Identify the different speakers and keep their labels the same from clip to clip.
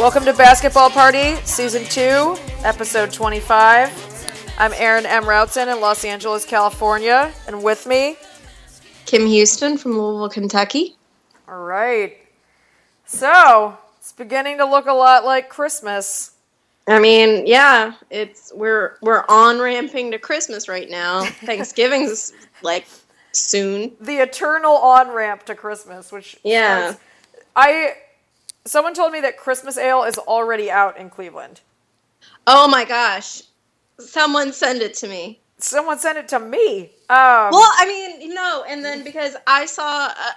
Speaker 1: Welcome to Basketball Party, Season 2, Episode 25. I'm Aaron M. Routson in Los Angeles, California, and with me,
Speaker 2: Kim Houston from Louisville, Kentucky.
Speaker 1: all right. So, it's beginning to look a lot like Christmas.
Speaker 2: I mean, yeah, it's we're we're on ramping to Christmas right now. Thanksgiving's like soon.
Speaker 1: The eternal on ramp to Christmas, which
Speaker 2: Yeah.
Speaker 1: I someone told me that Christmas ale is already out in Cleveland.
Speaker 2: Oh my gosh. Someone send it to me.
Speaker 1: Someone sent it to me. Um,
Speaker 2: Well, I mean, no. and then because I saw uh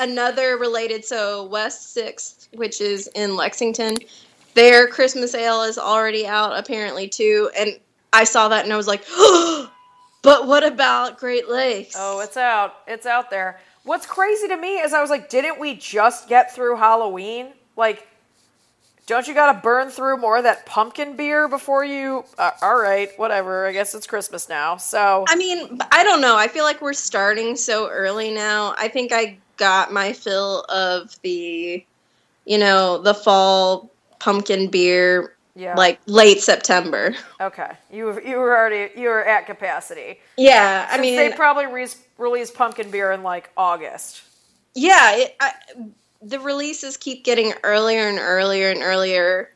Speaker 2: another related, so West Sixth, which is in Lexington, their Christmas ale is already out apparently too, and I saw that and I was like, but what about Great Lakes?
Speaker 1: Oh, it's out. It's out there. What's crazy to me is I was like, didn't we just get through Halloween? Like, don't you got to burn through more of that pumpkin beer before you? Uh, all right, whatever. I guess it's Christmas now. So,
Speaker 2: I mean, I don't know. I feel like we're starting so early now. I think I got my fill of the, you know, the fall pumpkin beer
Speaker 1: yeah.
Speaker 2: like late September.
Speaker 1: okay, you you were already you were at capacity.
Speaker 2: Yeah, I mean,
Speaker 1: they probably re- released pumpkin beer in like August.
Speaker 2: yeah, it, I, the releases keep getting earlier and earlier and earlier.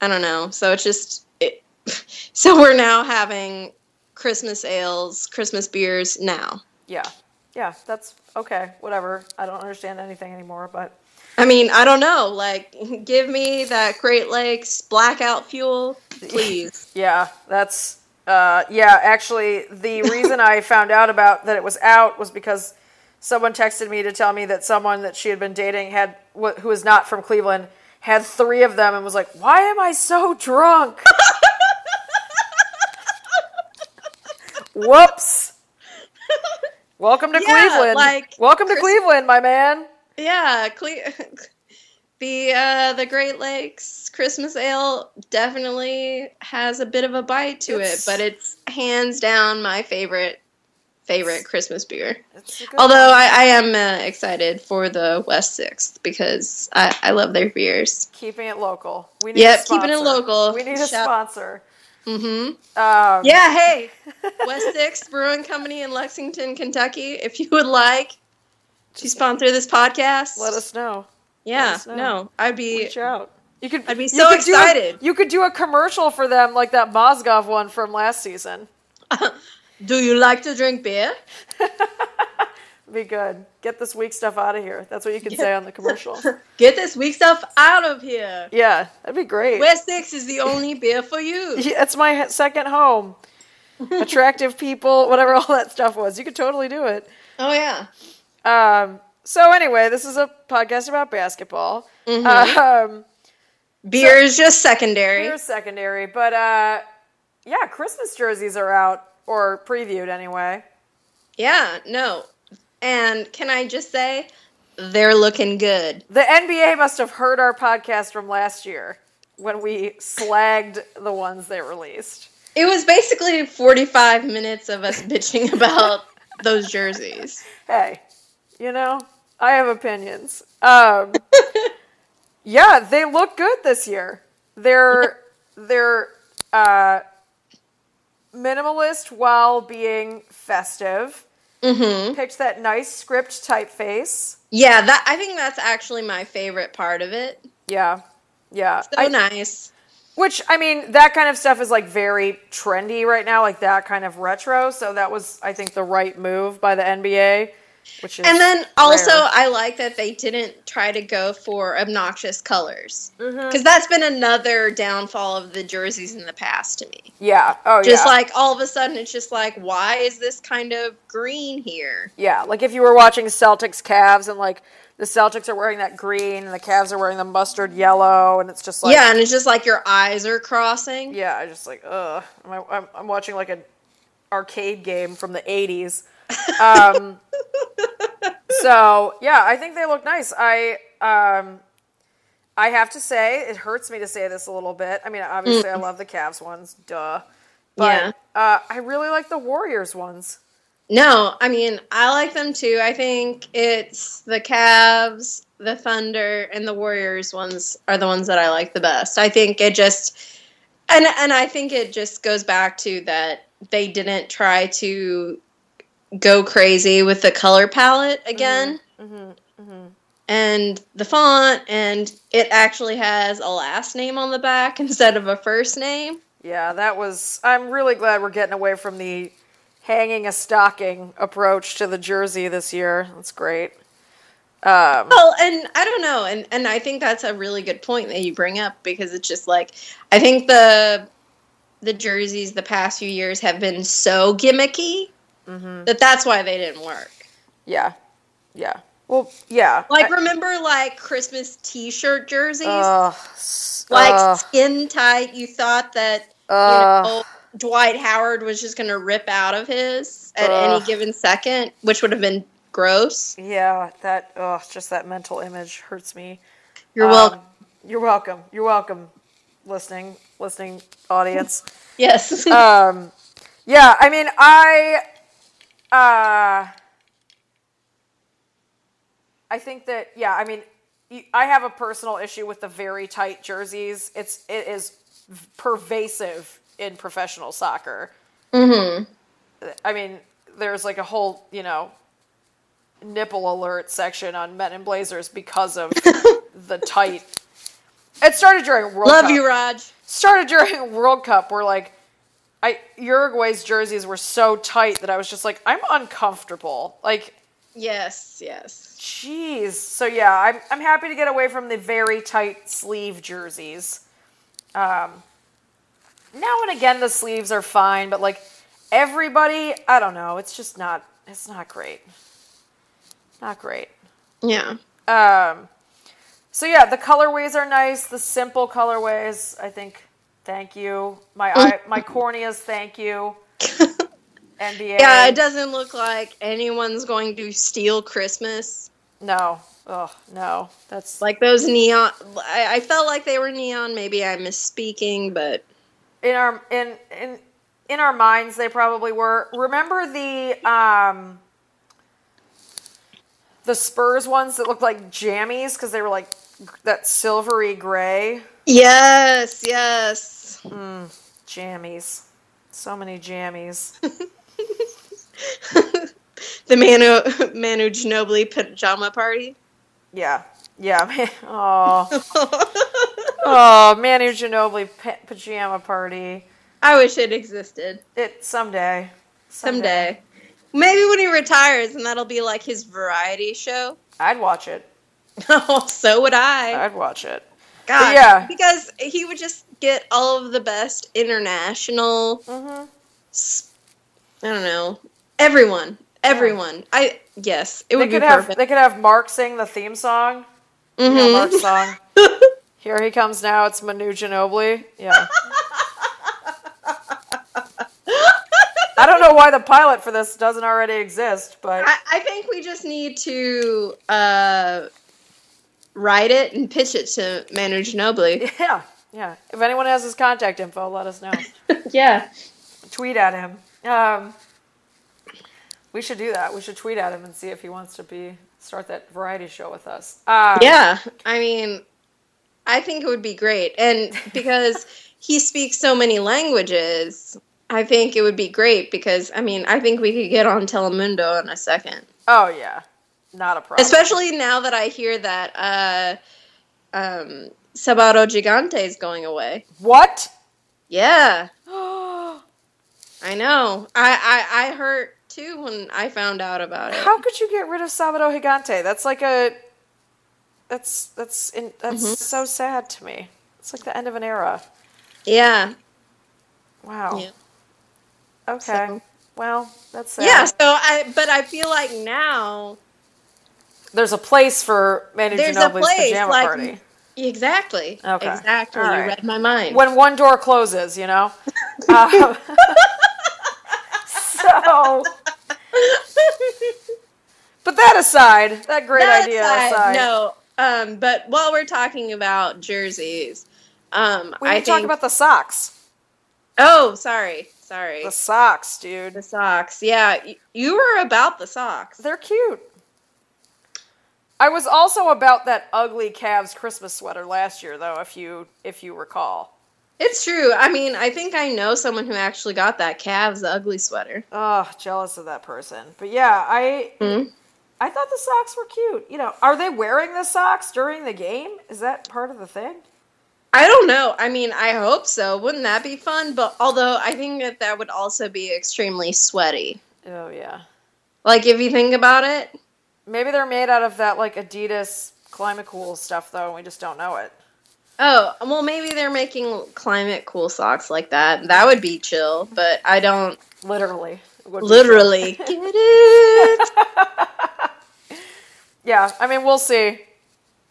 Speaker 2: I don't know. So it's just it, so we're now having Christmas ales, Christmas beers now.
Speaker 1: Yeah, yeah. That's okay. Whatever. I don't understand anything anymore, but
Speaker 2: I mean, I don't know. Like, give me that Great Lakes blackout fuel, please.
Speaker 1: Yeah, that's uh, yeah. Actually, the reason I found out about that it was out was because someone texted me to tell me that someone that she had been dating had wh- who was not from Cleveland had three of them and was like, "Why am I so drunk?" Whoops. Welcome to
Speaker 2: Yeah,
Speaker 1: Cleveland.
Speaker 2: like,
Speaker 1: Welcome to Cleveland, my man.
Speaker 2: yeah, Cle- the uh, the Great Lakes Christmas Ale definitely has a bit of a bite to
Speaker 1: It's-
Speaker 2: it, but it's hands down my favorite favorite Christmas beer.
Speaker 1: It's a good
Speaker 2: Although I, I am uh, excited for the West Sixth because I, I love their beers.
Speaker 1: keeping it local. We need
Speaker 2: Yep,
Speaker 1: a
Speaker 2: keeping it local.
Speaker 1: We need a
Speaker 2: Shout-
Speaker 1: sponsor.
Speaker 2: Mm-hmm.
Speaker 1: Um,
Speaker 2: Yeah, hey, West Brewing Company in Lexington, Kentucky. If you would like to sponsor this podcast,
Speaker 1: Let us know.
Speaker 2: Yeah,
Speaker 1: us know.
Speaker 2: no, I'd be.
Speaker 1: Reach out. You could.
Speaker 2: I'd be
Speaker 1: you
Speaker 2: so
Speaker 1: could do a-
Speaker 2: excited.
Speaker 1: you could do a commercial for them, like that Mozgov one from last season.
Speaker 2: Do you like to drink beer?
Speaker 1: Be good. Get this weak stuff out of here. That's what you could say on the commercial.
Speaker 2: Get this weak stuff out of here.
Speaker 1: Yeah, that'd be great.
Speaker 2: West Six is the only beer for you.
Speaker 1: Yeah, it's my second home. Attractive people, whatever all that stuff was. You could totally do it.
Speaker 2: Oh yeah.
Speaker 1: Um, so anyway, this is a podcast about basketball.
Speaker 2: Mm-hmm.
Speaker 1: Um,
Speaker 2: Beer is just secondary.
Speaker 1: Here's secondary, but uh, yeah, Christmas jerseys are out or previewed anyway.
Speaker 2: Yeah, no. And can I just say, they're looking good.
Speaker 1: The NBA must have heard our podcast from last year when we slagged the ones they released.
Speaker 2: It was basically 45 minutes of us bitching about those jerseys.
Speaker 1: Hey, you know, I have opinions. Um, yeah, they look good this year. They're they're uh, minimalist while being festive.
Speaker 2: Mm-hmm.
Speaker 1: Picked that nice script typeface.
Speaker 2: Yeah, that I think that's actually my favorite part of it.
Speaker 1: Yeah, yeah.
Speaker 2: So
Speaker 1: I-
Speaker 2: nice.
Speaker 1: Which I mean, that kind of stuff is like very trendy right now, like that kind of retro. So that was, I think, the right move by the NBA. Which is
Speaker 2: And then also,
Speaker 1: rare.
Speaker 2: I like that they didn't try to go for obnoxious colors
Speaker 1: Mm-hmm.
Speaker 2: because that's been another downfall of the jerseys in the past to me.
Speaker 1: yeah, oh yeah.
Speaker 2: Just
Speaker 1: yeah,
Speaker 2: like all of a sudden, it's just like, why is this kind of green here?
Speaker 1: yeah, like if you were watching Celtics Cavs and like the Celtics are wearing that green and the Cavs are wearing the mustard yellow, and it's just like
Speaker 2: yeah, and it's just like your eyes are crossing.
Speaker 1: yeah, I just like ugh. I'm, I'm, I'm watching like an arcade game from the '80s. Um, so yeah, I think they look nice. I um, I have to say, it hurts me to say this a little bit. I mean, obviously, I love the Cavs ones, duh. But
Speaker 2: Yeah.
Speaker 1: uh, I really like the Warriors ones.
Speaker 2: No, I mean I like them too. I think it's the Cavs, the Thunder, and the Warriors ones are the ones that I like the best. I think it just and and I think it just goes back to that they didn't try to go crazy with the color palette again.
Speaker 1: hmm hmm
Speaker 2: And the font, and it actually has a last name on the back instead of a first name.
Speaker 1: Yeah, that was. I'm really glad we're getting away from the hanging a stocking approach to the jersey this year. That's great. Um,
Speaker 2: Well, and I don't know, and and I think that's a really good point that you bring up because it's just like I think the the jerseys the past few years have been so gimmicky
Speaker 1: mhm.
Speaker 2: that that's why they didn't work.
Speaker 1: Yeah, yeah. Well, yeah.
Speaker 2: Like
Speaker 1: I-
Speaker 2: remember like Christmas T-shirt jerseys,
Speaker 1: Ugh, s-
Speaker 2: like
Speaker 1: ugh,
Speaker 2: skin tight. You thought that you know Dwight Howard was just going to rip out of his at any given second, which would have been gross.
Speaker 1: yeah, that. oh, just that mental image hurts me.
Speaker 2: You're
Speaker 1: Um,
Speaker 2: welcome.
Speaker 1: You're welcome. You're welcome. Listening, listening audience.
Speaker 2: Yes.
Speaker 1: um, yeah, I mean, I, uh, I think that yeah, I mean, I have a personal issue with the very tight jerseys. It's it is pervasive in professional soccer.
Speaker 2: hmm
Speaker 1: I mean, there's like a whole you know nipple alert section on Men in Blazers because of the tight. It started during World
Speaker 2: Love
Speaker 1: Cup
Speaker 2: you, Raj.
Speaker 1: started during World Cup where like I Uruguay's jerseys were so tight that I was just like I'm uncomfortable. Like
Speaker 2: Yes, yes.
Speaker 1: jeez. So yeah, I'm I'm happy to get away from the very tight sleeve jerseys. Um now and again the sleeves are fine, but like everybody, I don't know, it's just not it's not great. Not great.
Speaker 2: Yeah.
Speaker 1: Um, so yeah, the colorways are nice. The simple colorways, I think. Thank you. My eye, my corneas, thank you. NBA.
Speaker 2: Yeah, it doesn't look like anyone's going to steal Christmas.
Speaker 1: No. Oh no. That's like
Speaker 2: those neon. I, I felt like they were neon. Maybe I'm misspeaking, but
Speaker 1: in our in in in our minds they probably were. Remember the um the Spurs ones that looked like jammies because they were like that silvery gray
Speaker 2: yes, yes.
Speaker 1: Hmm, jammies. So many jammies.
Speaker 2: the Manu Manu Ginobili pajama party.
Speaker 1: Yeah. Yeah. Oh. Oh, Manu Ginobili pa- pajama party.
Speaker 2: I wish it existed
Speaker 1: It someday.
Speaker 2: someday. Maybe when he retires, and that'll be like his variety show.
Speaker 1: I'd watch it.
Speaker 2: Oh, so would I.
Speaker 1: I'd watch it.
Speaker 2: God,
Speaker 1: yeah.
Speaker 2: because he would just get all of the best international.
Speaker 1: Mm-hmm.
Speaker 2: I don't know, everyone, everyone. I yes, it
Speaker 1: They
Speaker 2: would be
Speaker 1: could have
Speaker 2: perfect.
Speaker 1: they could have Mark sing the theme song.
Speaker 2: Mhm.
Speaker 1: Mark's song. Here he comes now. It's Manu Ginobili. Yeah. I don't know why the pilot for this doesn't already exist, but
Speaker 2: I, I think we just need to uh, write it and pitch it to Manu Ginobili.
Speaker 1: yeah, yeah. If anyone has his contact info, let us know.
Speaker 2: yeah.
Speaker 1: tweet at him. Um, we should do that. We should tweet at him and see if he wants to be start that variety show with us. Um,
Speaker 2: Yeah. I mean, I think it would be great. And because he speaks so many languages, I think it would be great because, I mean, I think we could get on Telemundo in a second.
Speaker 1: Oh yeah, not a problem.
Speaker 2: Especially now that I hear that uh, um, Sabado Gigante is going away.
Speaker 1: what?
Speaker 2: Yeah, I know. I, I, I hurt too when I found out about it.
Speaker 1: How could you get rid of Sabado Gigante? That's like a. That's that's in, that's
Speaker 2: Mm-hmm.
Speaker 1: so sad to me. It's like the end of an era.
Speaker 2: Yeah.
Speaker 1: Wow.
Speaker 2: Yeah.
Speaker 1: Okay.
Speaker 2: So-
Speaker 1: Well, that's sad.
Speaker 2: Yeah, so I but I feel like now
Speaker 1: There's a place for Manu
Speaker 2: There's a
Speaker 1: Ginobili's
Speaker 2: place,
Speaker 1: pajama
Speaker 2: like-
Speaker 1: party.
Speaker 2: exactly.
Speaker 1: Okay.
Speaker 2: Exactly.
Speaker 1: All
Speaker 2: You read my mind.
Speaker 1: when one door closes, you know. um, so, but that aside, that great
Speaker 2: That
Speaker 1: idea
Speaker 2: aside,
Speaker 1: aside,
Speaker 2: No. Um, but while we're talking about jerseys, um,
Speaker 1: we
Speaker 2: I
Speaker 1: to talk about the socks.
Speaker 2: oh, sorry. Sorry.
Speaker 1: The socks, dude.
Speaker 2: The socks. Yeah, you were about the socks.
Speaker 1: They're cute. I was also about that ugly Cavs Christmas sweater last year, though. If you if you recall.
Speaker 2: It's true. I mean, I think I know someone who actually got that Cavs ugly sweater.
Speaker 1: Oh, jealous of that person. But yeah, I
Speaker 2: Hmm?
Speaker 1: I thought the socks were cute. You know, are they wearing the socks during the game? Is that part of the thing?
Speaker 2: I don't know. I mean, I hope so. Wouldn't that be fun? But although I think that that would also be extremely sweaty.
Speaker 1: Oh yeah.
Speaker 2: Like if you think about it.
Speaker 1: Maybe they're made out of that like Adidas ClimaCool stuff though, and we just don't know it.
Speaker 2: Oh, well, maybe they're making ClimaCool socks like that. That would be chill, but I don't
Speaker 1: Literally. It would be
Speaker 2: literally get it.
Speaker 1: Yeah, I mean, we'll see.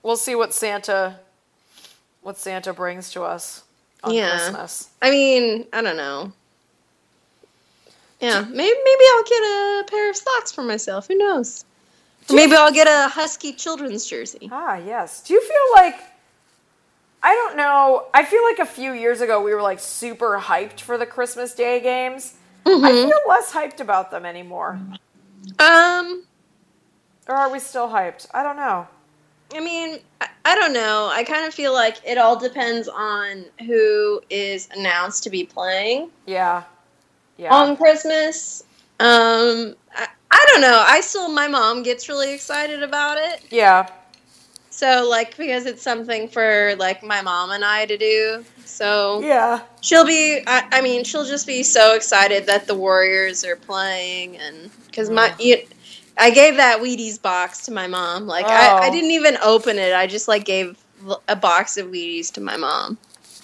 Speaker 1: We'll see what Santa, what Santa brings to us on
Speaker 2: Yeah.
Speaker 1: Christmas.
Speaker 2: I mean, I don't know. Yeah, maybe maybe I'll get a pair of socks for myself. Who knows? Maybe I'll get a Husky children's jersey.
Speaker 1: Ah, yes. Do you feel like? I don't know. I feel like a few years ago we were like super hyped for the Christmas Day games. I
Speaker 2: Mhm.
Speaker 1: feel less hyped about them anymore.
Speaker 2: Um,
Speaker 1: Or are we still hyped? I don't know.
Speaker 2: I mean, I, I don't know. I kind of feel like it all depends on who is announced to be playing
Speaker 1: Yeah. Yeah.
Speaker 2: on Christmas. Um, I, I don't know. I still, my mom gets really excited about it.
Speaker 1: yeah.
Speaker 2: So, like, because it's something for, like, my mom and I to do. So,
Speaker 1: Yeah.
Speaker 2: she'll be, I, I mean, she'll just be so excited that the Warriors are playing. And, because my,
Speaker 1: Oh.
Speaker 2: you, I gave that Wheaties box to my mom. Like, I, I
Speaker 1: Oh.
Speaker 2: didn't even open it. I just, like, gave a box of Wheaties to my mom.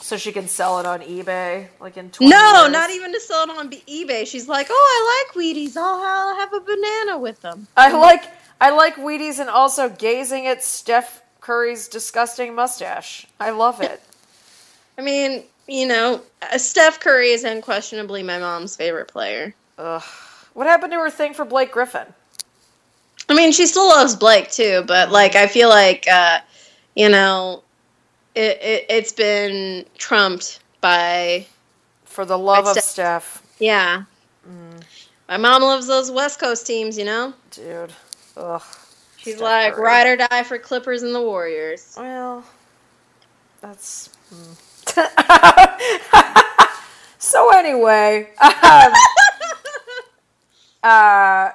Speaker 1: So she can sell it on eBay, like in 20
Speaker 2: No,
Speaker 1: years.
Speaker 2: not even to sell it on eBay. She's like, "Oh, I like Wheaties. I'll, I'll have a banana with them."
Speaker 1: I like I like Wheaties and also gazing at Steph Curry's disgusting mustache. I love it.
Speaker 2: I mean, you know, uh, Steph Curry is unquestionably my mom's favorite player.
Speaker 1: Ugh. What happened to her thing for Blake Griffin?
Speaker 2: I mean, she still loves Blake too, but like, I feel like, uh, you know, it, it it's been trumped by
Speaker 1: For the love of
Speaker 2: Steph.
Speaker 1: Steph.
Speaker 2: yeah. My mom loves those West Coast teams, you know.
Speaker 1: Dude. Ugh.
Speaker 2: She's
Speaker 1: Steph
Speaker 2: like
Speaker 1: Curry.
Speaker 2: ride or die for Clippers and the Warriors.
Speaker 1: Well, that's. mm. so anyway, um, uh,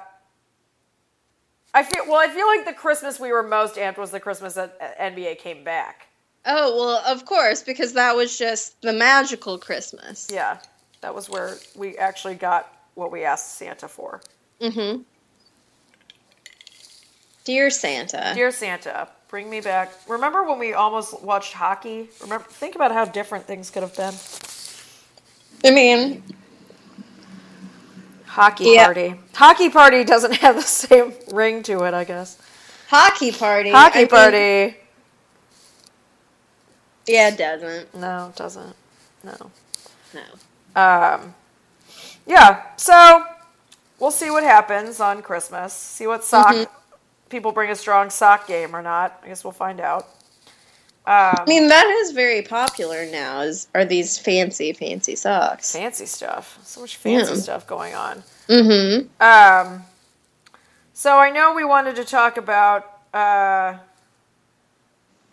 Speaker 1: I feel well. I feel like the Christmas we were most amped was the Christmas that NBA came back.
Speaker 2: Oh well, of course, because that was just the magical Christmas.
Speaker 1: Yeah, that was where we actually got what we asked Santa for.
Speaker 2: Mm-hmm. Dear Santa.
Speaker 1: Dear Santa, bring me back. Remember when we almost watched hockey? Remember, think about how different things could have been.
Speaker 2: I mean,
Speaker 1: Hockey
Speaker 2: Yeah.
Speaker 1: party. Hockey party doesn't have the same ring to it, I guess.
Speaker 2: hockey party.
Speaker 1: Hockey
Speaker 2: I
Speaker 1: party.
Speaker 2: Yeah, it doesn't.
Speaker 1: No, it doesn't. No.
Speaker 2: No.
Speaker 1: Um, yeah, so we'll see what happens on Christmas. See what sock
Speaker 2: Mhm.
Speaker 1: people bring a strong sock game or not. I guess we'll find out. Um,
Speaker 2: I mean, that is very popular now. Is are these fancy, fancy socks?
Speaker 1: fancy stuff. So much fancy
Speaker 2: Yeah.
Speaker 1: stuff going on.
Speaker 2: Mm-hmm.
Speaker 1: Um, so I know we wanted to talk about uh,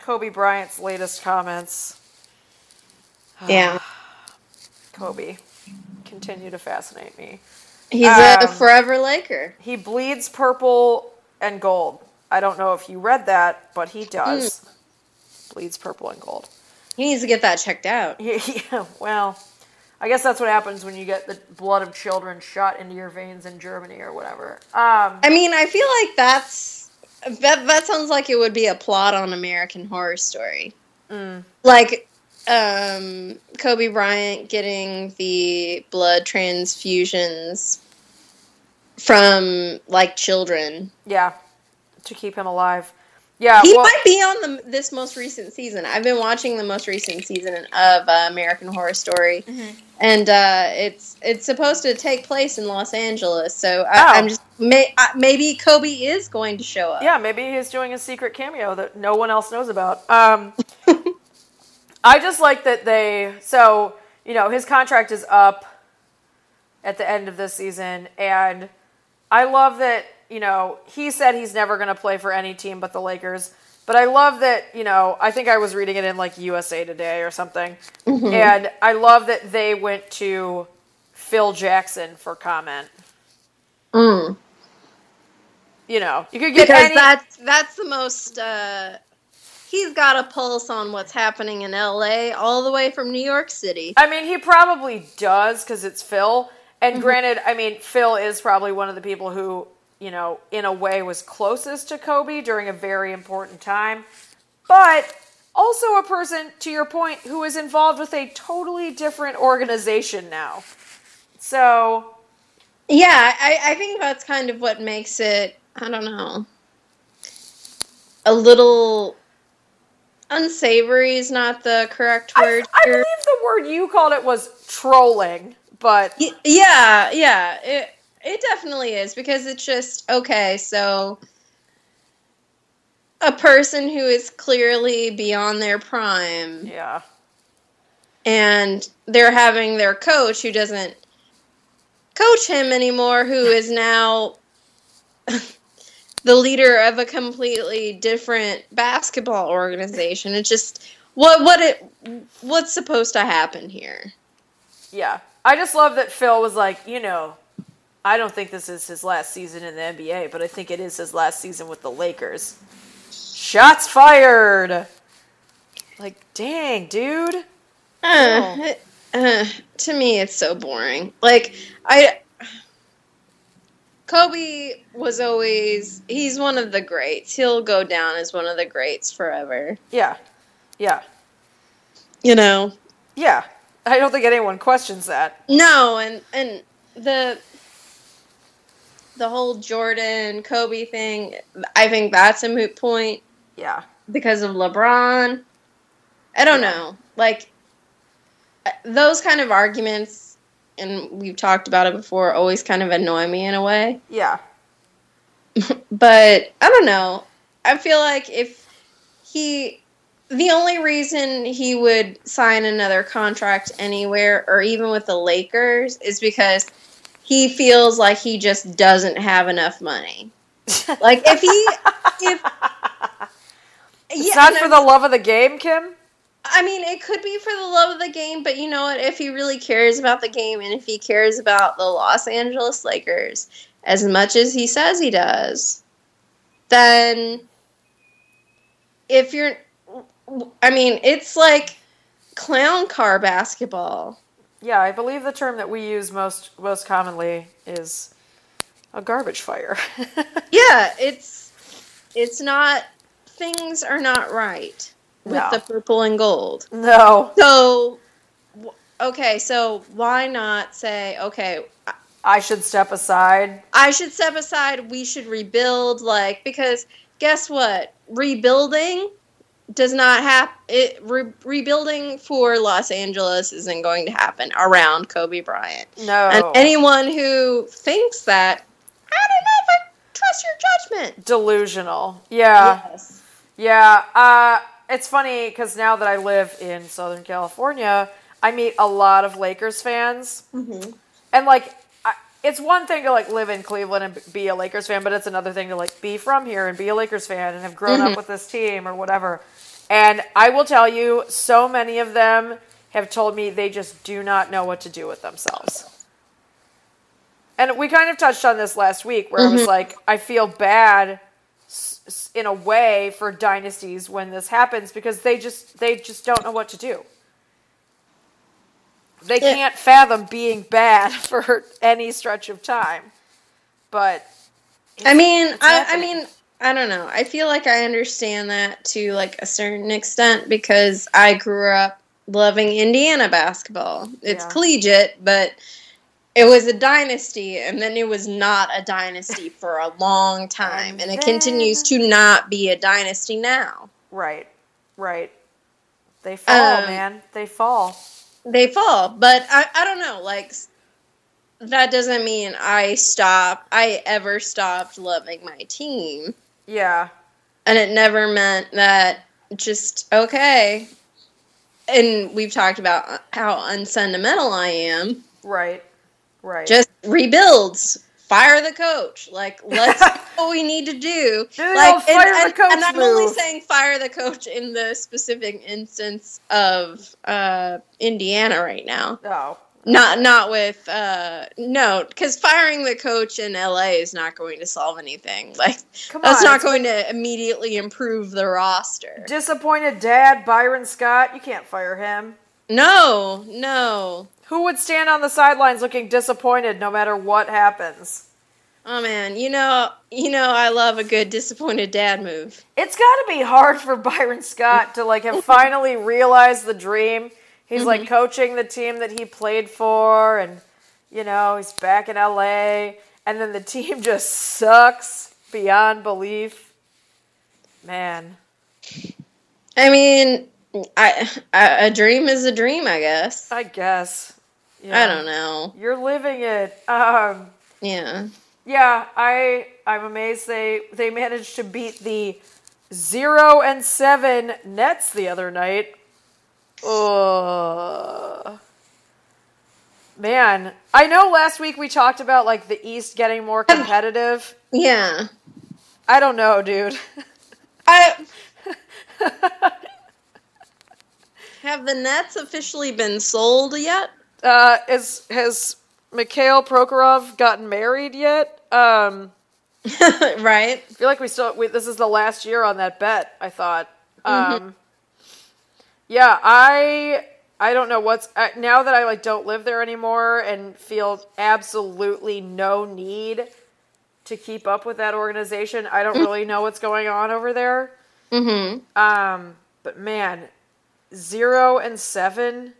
Speaker 1: Kobe Bryant's latest comments.
Speaker 2: Yeah.
Speaker 1: Kobe continue to fascinate me.
Speaker 2: He's a
Speaker 1: Um,
Speaker 2: forever Laker.
Speaker 1: He bleeds purple and gold. I don't know if you read that, but he does.
Speaker 2: Hmm.
Speaker 1: Bleeds purple and gold.
Speaker 2: He needs to get that checked out.
Speaker 1: Yeah, well, I guess that's what happens when you get the blood of children shot into your veins in Germany or whatever. Um,
Speaker 2: I mean, I feel like that's that. That sounds like it would be a plot on American Horror Story.
Speaker 1: mm,
Speaker 2: like um Kobe Bryant getting the blood transfusions from like children.
Speaker 1: yeah, to keep him alive. Yeah,
Speaker 2: he
Speaker 1: well,
Speaker 2: might be on the this most recent season. I've been watching the most recent season of uh, American Horror Story,
Speaker 1: Mhm.
Speaker 2: and uh, it's it's supposed to take place in Los Angeles. So
Speaker 1: Oh.
Speaker 2: I, I'm just may, uh, maybe Kobe is going to show up.
Speaker 1: yeah, maybe he's doing a secret cameo that no one else knows about. Um, I just like that they. So you know, his contract is up. at the end of this season. And I love that, you know, he said he's never going to play for any team but the Lakers. But I love that, you know, I think I was reading it in like USA Today or something. And I love that they went to Phil Jackson for comment.
Speaker 2: Mm.
Speaker 1: You know, you could get
Speaker 2: Because
Speaker 1: any.
Speaker 2: that's that's the most. Uh, he's got a pulse on what's happening in L.A. all the way from New York City.
Speaker 1: I mean, he probably does because it's Phil. And granted, I mean, Phil is probably one of the people who, you know, in a way was closest to Kobe during a very important time. But also a person, to your point, who is involved with a totally different organization now. So,
Speaker 2: Yeah, I, I think that's kind of what makes it. I don't know. A little unsavory is not the correct word.
Speaker 1: I
Speaker 2: here.
Speaker 1: believe the word you called it was trolling, but
Speaker 2: Y- yeah, yeah, it it definitely is because it's just okay. So a person who is clearly beyond their prime,
Speaker 1: yeah.
Speaker 2: and they're having their coach who doesn't coach him anymore, who is now the leader of a completely different basketball organization. It's just what what it what's supposed to happen here.
Speaker 1: Yeah. I just love that Phil was like, you know, I don't think this is his last season in the NBA, but I think it is his last season with the Lakers. Shots fired. Like, dang, dude.
Speaker 2: Uh, uh, to me, it's so boring. Like I, Kobe was always he's one of the greats. He'll go down as one of the greats forever.
Speaker 1: Yeah. Yeah.
Speaker 2: You know.
Speaker 1: Yeah. I don't think anyone questions that.
Speaker 2: No, and and the the whole Jordan Kobe thing. I think that's a moot point
Speaker 1: Yeah.
Speaker 2: because of LeBron. I don't
Speaker 1: Yeah.
Speaker 2: know. Like those kind of arguments, and we've talked about it before, always kind of annoy me in a way.
Speaker 1: Yeah.
Speaker 2: But I don't know. I feel like if he, the only reason he would sign another contract anywhere or even with the Lakers is because he feels like he just doesn't have enough money. Like if he, if
Speaker 1: It's not for the love of the game, Kim.
Speaker 2: I mean, it could be for the love of the game, but you know what? If he really cares about the game and if he cares about the Los Angeles Lakers as much as he says he does, then if you're, I mean, it's like clown car basketball.
Speaker 1: Yeah, I believe the term that we use most most commonly is a garbage fire.
Speaker 2: Yeah, it's it's not things are not right with
Speaker 1: No.
Speaker 2: the purple and gold.
Speaker 1: no.
Speaker 2: So okay, so why not say okay,
Speaker 1: I should step aside.
Speaker 2: I should step aside. We should rebuild, like because guess what? Rebuilding does not happen. It re- rebuilding for Los Angeles isn't going to happen around Kobe Bryant.
Speaker 1: No.
Speaker 2: And anyone who thinks that, I don't know if I trust your judgment.
Speaker 1: Delusional. Yeah.
Speaker 2: Yes.
Speaker 1: Yeah. Uh, it's funny because now that I live in Southern California, I meet a lot of Lakers fans.
Speaker 2: Mhm.
Speaker 1: And, like, I, it's one thing to, like, live in Cleveland and be a Lakers fan, but it's another thing to, like, be from here and be a Lakers fan and have grown
Speaker 2: Mhm.
Speaker 1: up with this team or whatever. And I will tell you, so many of them have told me they just do not know what to do with themselves. And we kind of touched on this last week where I was
Speaker 2: Mhm.
Speaker 1: like, I feel bad in a way for dynasties when this happens because they just they just don't know what to do. They
Speaker 2: Yeah.
Speaker 1: can't fathom being bad for any stretch of time. But
Speaker 2: I mean, I, I mean, I don't know. I feel like I understand that to like a certain extent because I grew up loving Indiana basketball. It's
Speaker 1: Yeah.
Speaker 2: collegiate, but it was a dynasty, and then it was not a dynasty for a long time, and it continues to not be a dynasty now.
Speaker 1: right, right. They fall,
Speaker 2: Um,
Speaker 1: man. They fall.
Speaker 2: They fall, but I, I don't know. Like that doesn't mean I stop. I ever stopped loving my team.
Speaker 1: Yeah.
Speaker 2: and it never meant that just okay and we've talked about how unsentimental i am
Speaker 1: Right. Right.
Speaker 2: Just rebuilds. Fire the coach. Like, let's do what we need to do.
Speaker 1: Do
Speaker 2: like,
Speaker 1: old fire the
Speaker 2: and,
Speaker 1: coach
Speaker 2: and I'm only saying fire the coach in the specific instance of uh, Indiana right now.
Speaker 1: oh.
Speaker 2: Not not with uh no, because firing the coach in LA is not going to solve anything. Like
Speaker 1: Come
Speaker 2: that's
Speaker 1: on,
Speaker 2: not going to immediately improve the roster.
Speaker 1: Disappointed dad, Byron Scott. You can't fire him.
Speaker 2: No, no.
Speaker 1: Who would stand on the sidelines looking disappointed no matter what happens?
Speaker 2: Oh man, you know, you know, I love a good disappointed dad move.
Speaker 1: It's got to be hard for Byron Scott to like have finally realized the dream. He's like coaching the team that he played for, and you know he's back in LA, and then the team just sucks beyond belief. Man,
Speaker 2: I mean, I, I a dream is a dream, I guess.
Speaker 1: I guess.
Speaker 2: I don't know.
Speaker 1: You're living it. Um,
Speaker 2: Yeah.
Speaker 1: yeah, I I'm amazed they they managed to beat the zero and seven Nets the other night. Ugh. Man, I know last week we talked about like the East getting more competitive.
Speaker 2: Yeah.
Speaker 1: I don't know, dude.
Speaker 2: I have the Nets officially been sold yet?
Speaker 1: Uh, is has Mikhail Prokhorov gotten married yet? Um,
Speaker 2: right.
Speaker 1: I feel like we still we, this is the last year on that bet. I thought. Um, yeah, I I don't know what's uh, now that I like don't live there anymore and feel absolutely no need to keep up with that organization. I don't really know what's going on over there.
Speaker 2: Mm-hmm.
Speaker 1: Um, but man, zero and seven.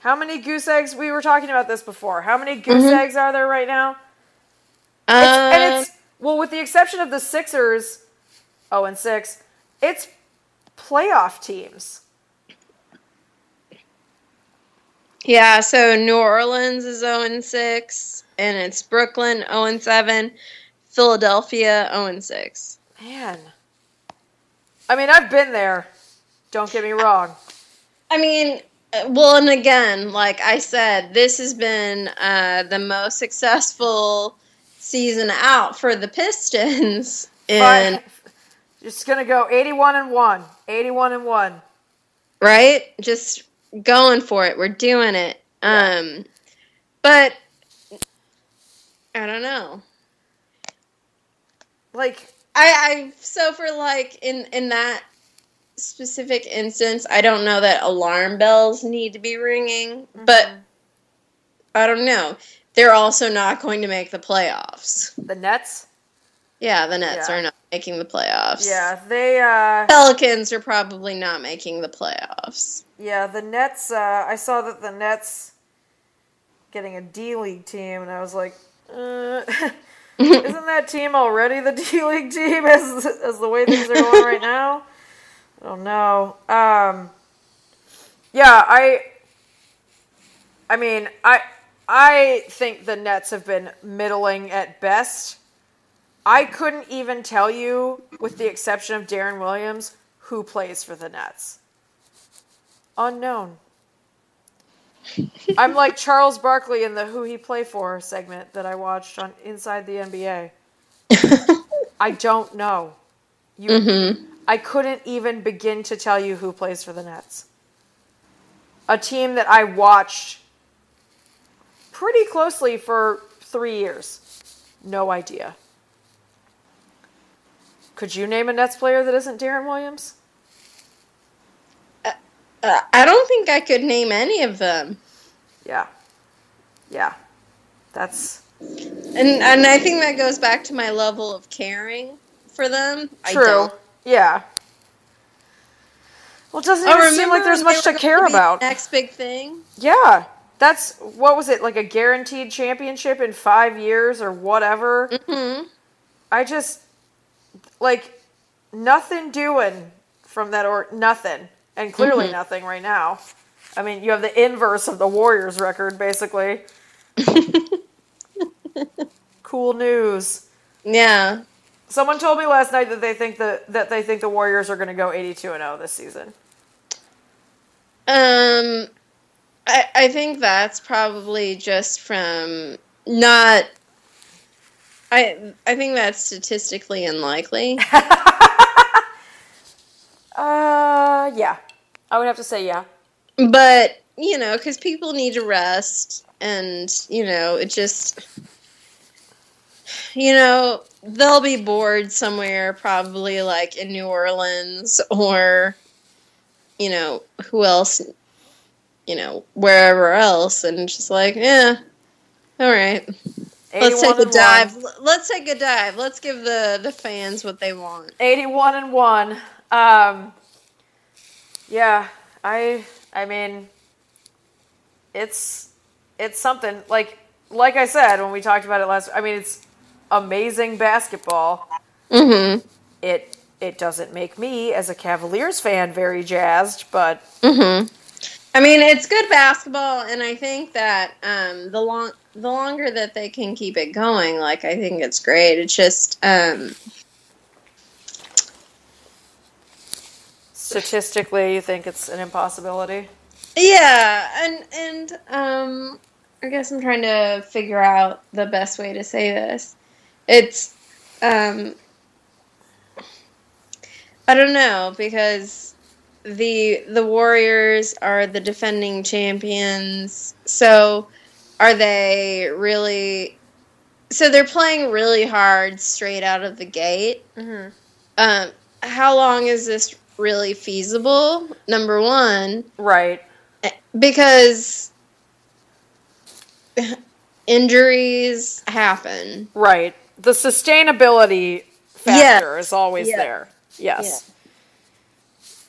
Speaker 1: How many goose eggs? We were talking about this before. How many goose eggs are there right now? It's, and
Speaker 2: Uh,
Speaker 1: it's well, with the exception of the Sixers, oh and six, it's playoff teams.
Speaker 2: yeah, so New Orleans is 0 and 6, and it's Brooklyn 0 and 7, Philadelphia 0 and 6.
Speaker 1: Man, I mean, I've been there. Don't get me wrong.
Speaker 2: I mean, well, and again, like I said, this has been uh, the most successful season out for the Pistons.
Speaker 1: But just gonna go eighty-one and one. Eighty-one and one.
Speaker 2: right, just going for it. We're doing it. Um, but I don't know.
Speaker 1: Like,
Speaker 2: I, I so for like in in that specific instance, I don't know that alarm bells need to be ringing, but I don't know. They're also not going to make the playoffs.
Speaker 1: the Nets.
Speaker 2: Yeah, the Nets
Speaker 1: Yeah.
Speaker 2: are not making the playoffs.
Speaker 1: Yeah, they. uh
Speaker 2: Pelicans are probably not making the playoffs.
Speaker 1: Yeah, the Nets. Uh, I saw that the Nets getting a D League team, and I was like, uh, isn't that team already the D League team as as the way things are going right now? I don't know. Um, yeah, I. I mean, I I think the Nets have been middling at best. I couldn't even tell you, with the exception of Deron Williams, who plays for the Nets unknown. I'm like Charles Barkley in the Who He Play For segment that I watched on Inside the NBA. I don't know. You,
Speaker 2: Mm-hmm.
Speaker 1: I couldn't even begin to tell you who plays for the Nets. A team that I watched pretty closely for three years. No idea. Could you name a Nets player that isn't Deron Williams?
Speaker 2: Uh, I don't think I could name any of them,
Speaker 1: Yeah. Yeah. That's
Speaker 2: and and I think that goes back to my level of caring for them. I
Speaker 1: True.
Speaker 2: don't.
Speaker 1: Yeah. Well, it doesn't
Speaker 2: Oh,
Speaker 1: even seem like there's much to care about.
Speaker 2: Next big thing.
Speaker 1: Yeah. That's what was it like a guaranteed championship in 5 years or whatever.
Speaker 2: hmm
Speaker 1: I just like nothing doing from that or nothing. And clearly
Speaker 2: Mhm.
Speaker 1: nothing right now. I mean, you have the inverse of the Warriors record basically. cool news.
Speaker 2: Yeah.
Speaker 1: Someone told me last night that they think the that they think the Warriors are going to go 82 and 0 this season.
Speaker 2: Um, I, I think that's probably just from not. I I think that's statistically unlikely.
Speaker 1: Uh, yeah. I would have to say yeah.
Speaker 2: but you know, because people need to rest, and you know, it just. You know, they'll be bored somewhere, probably like in New Orleans or, you know, who else, you know, wherever else, and just like, yeah, all right. Let's take a
Speaker 1: and
Speaker 2: dive.
Speaker 1: one.
Speaker 2: Let's take a dive. Let's give the the fans what they want.
Speaker 1: 81 and 1. Um Yeah, I I mean it's it's something like like I said when we talked about it last I mean it's amazing basketball.
Speaker 2: Mm-hmm.
Speaker 1: It it doesn't make me as a Cavaliers fan very jazzed, but
Speaker 2: Mm-hmm. I mean, it's good basketball, and I think that um, the long the longer that they can keep it going, like I think it's great. It's just um,
Speaker 1: statistically you think it's an impossibility.
Speaker 2: yeah, and and um, I guess I'm trying to figure out the best way to say this. It's um, I don't know because the the Warriors are the defending champions. So are they really so they're playing really hard straight out of the gate.
Speaker 1: Mm-hmm.
Speaker 2: Um how long is this really feasible? Number 1,
Speaker 1: Right.
Speaker 2: because injuries happen.
Speaker 1: Right. The sustainability factor is always
Speaker 2: Yeah.
Speaker 1: there. Yes.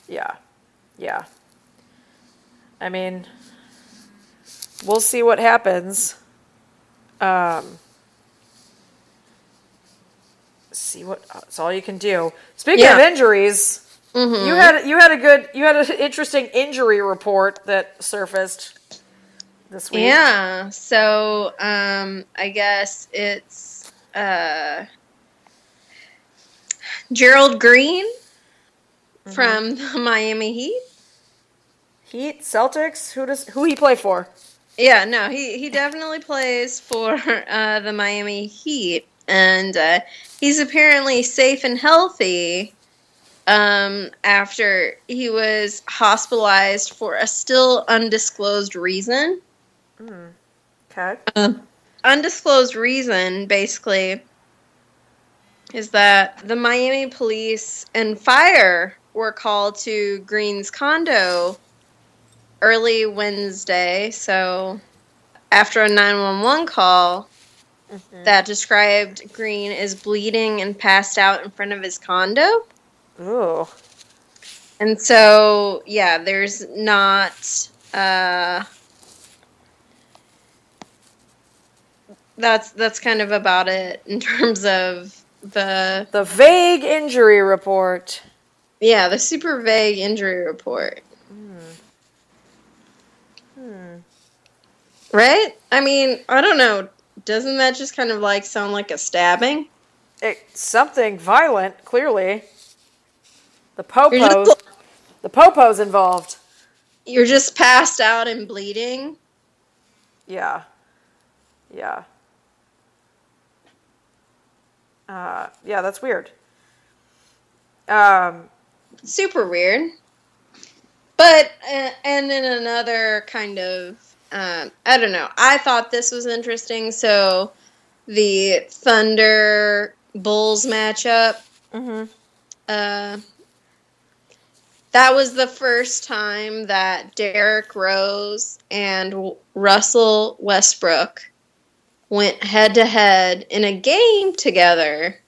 Speaker 1: Yeah. Yeah. I mean, we'll see what happens. Um, see what that's all you can do. Speaking of
Speaker 2: Yeah.
Speaker 1: injuries,
Speaker 2: Mhm.
Speaker 1: you had you had a good you had an interesting injury report that surfaced this week.
Speaker 2: Yeah. So, um, I guess it's uh, Gerald Green from the Miami Heat.
Speaker 1: Heat, Celtics, who does who he play for?
Speaker 2: Yeah, no, he he definitely plays for uh, the Miami Heat, and uh, he's apparently safe and healthy. Um, after he was hospitalized for a still undisclosed reason.
Speaker 1: Okay.
Speaker 2: undisclosed reason basically is that the Miami police and fire were called to Green's condo early Wednesday. So after a 911 call that described Green as bleeding and passed out in front of his condo.
Speaker 1: Ooh.
Speaker 2: And so, yeah, there's not. Uh, that's that's kind of about it in terms of the
Speaker 1: The vague injury report.
Speaker 2: yeah the super vague injury report. Right? I mean, I don't know. Doesn't that just kind of like sound like a stabbing?
Speaker 1: It's something violent, clearly. The
Speaker 2: just,
Speaker 1: The popos involved.
Speaker 2: you're just passed out and bleeding.
Speaker 1: Yeah. Yeah. Uh, yeah, that's weird. Um,
Speaker 2: super weird. But uh, and in another kind of um, I don't know. I thought this was interesting. So the Thunder Bulls matchup.
Speaker 1: mhm.
Speaker 2: Uh, that was the first time that Derrick Rose and W- Russell Westbrook went head to head in a game together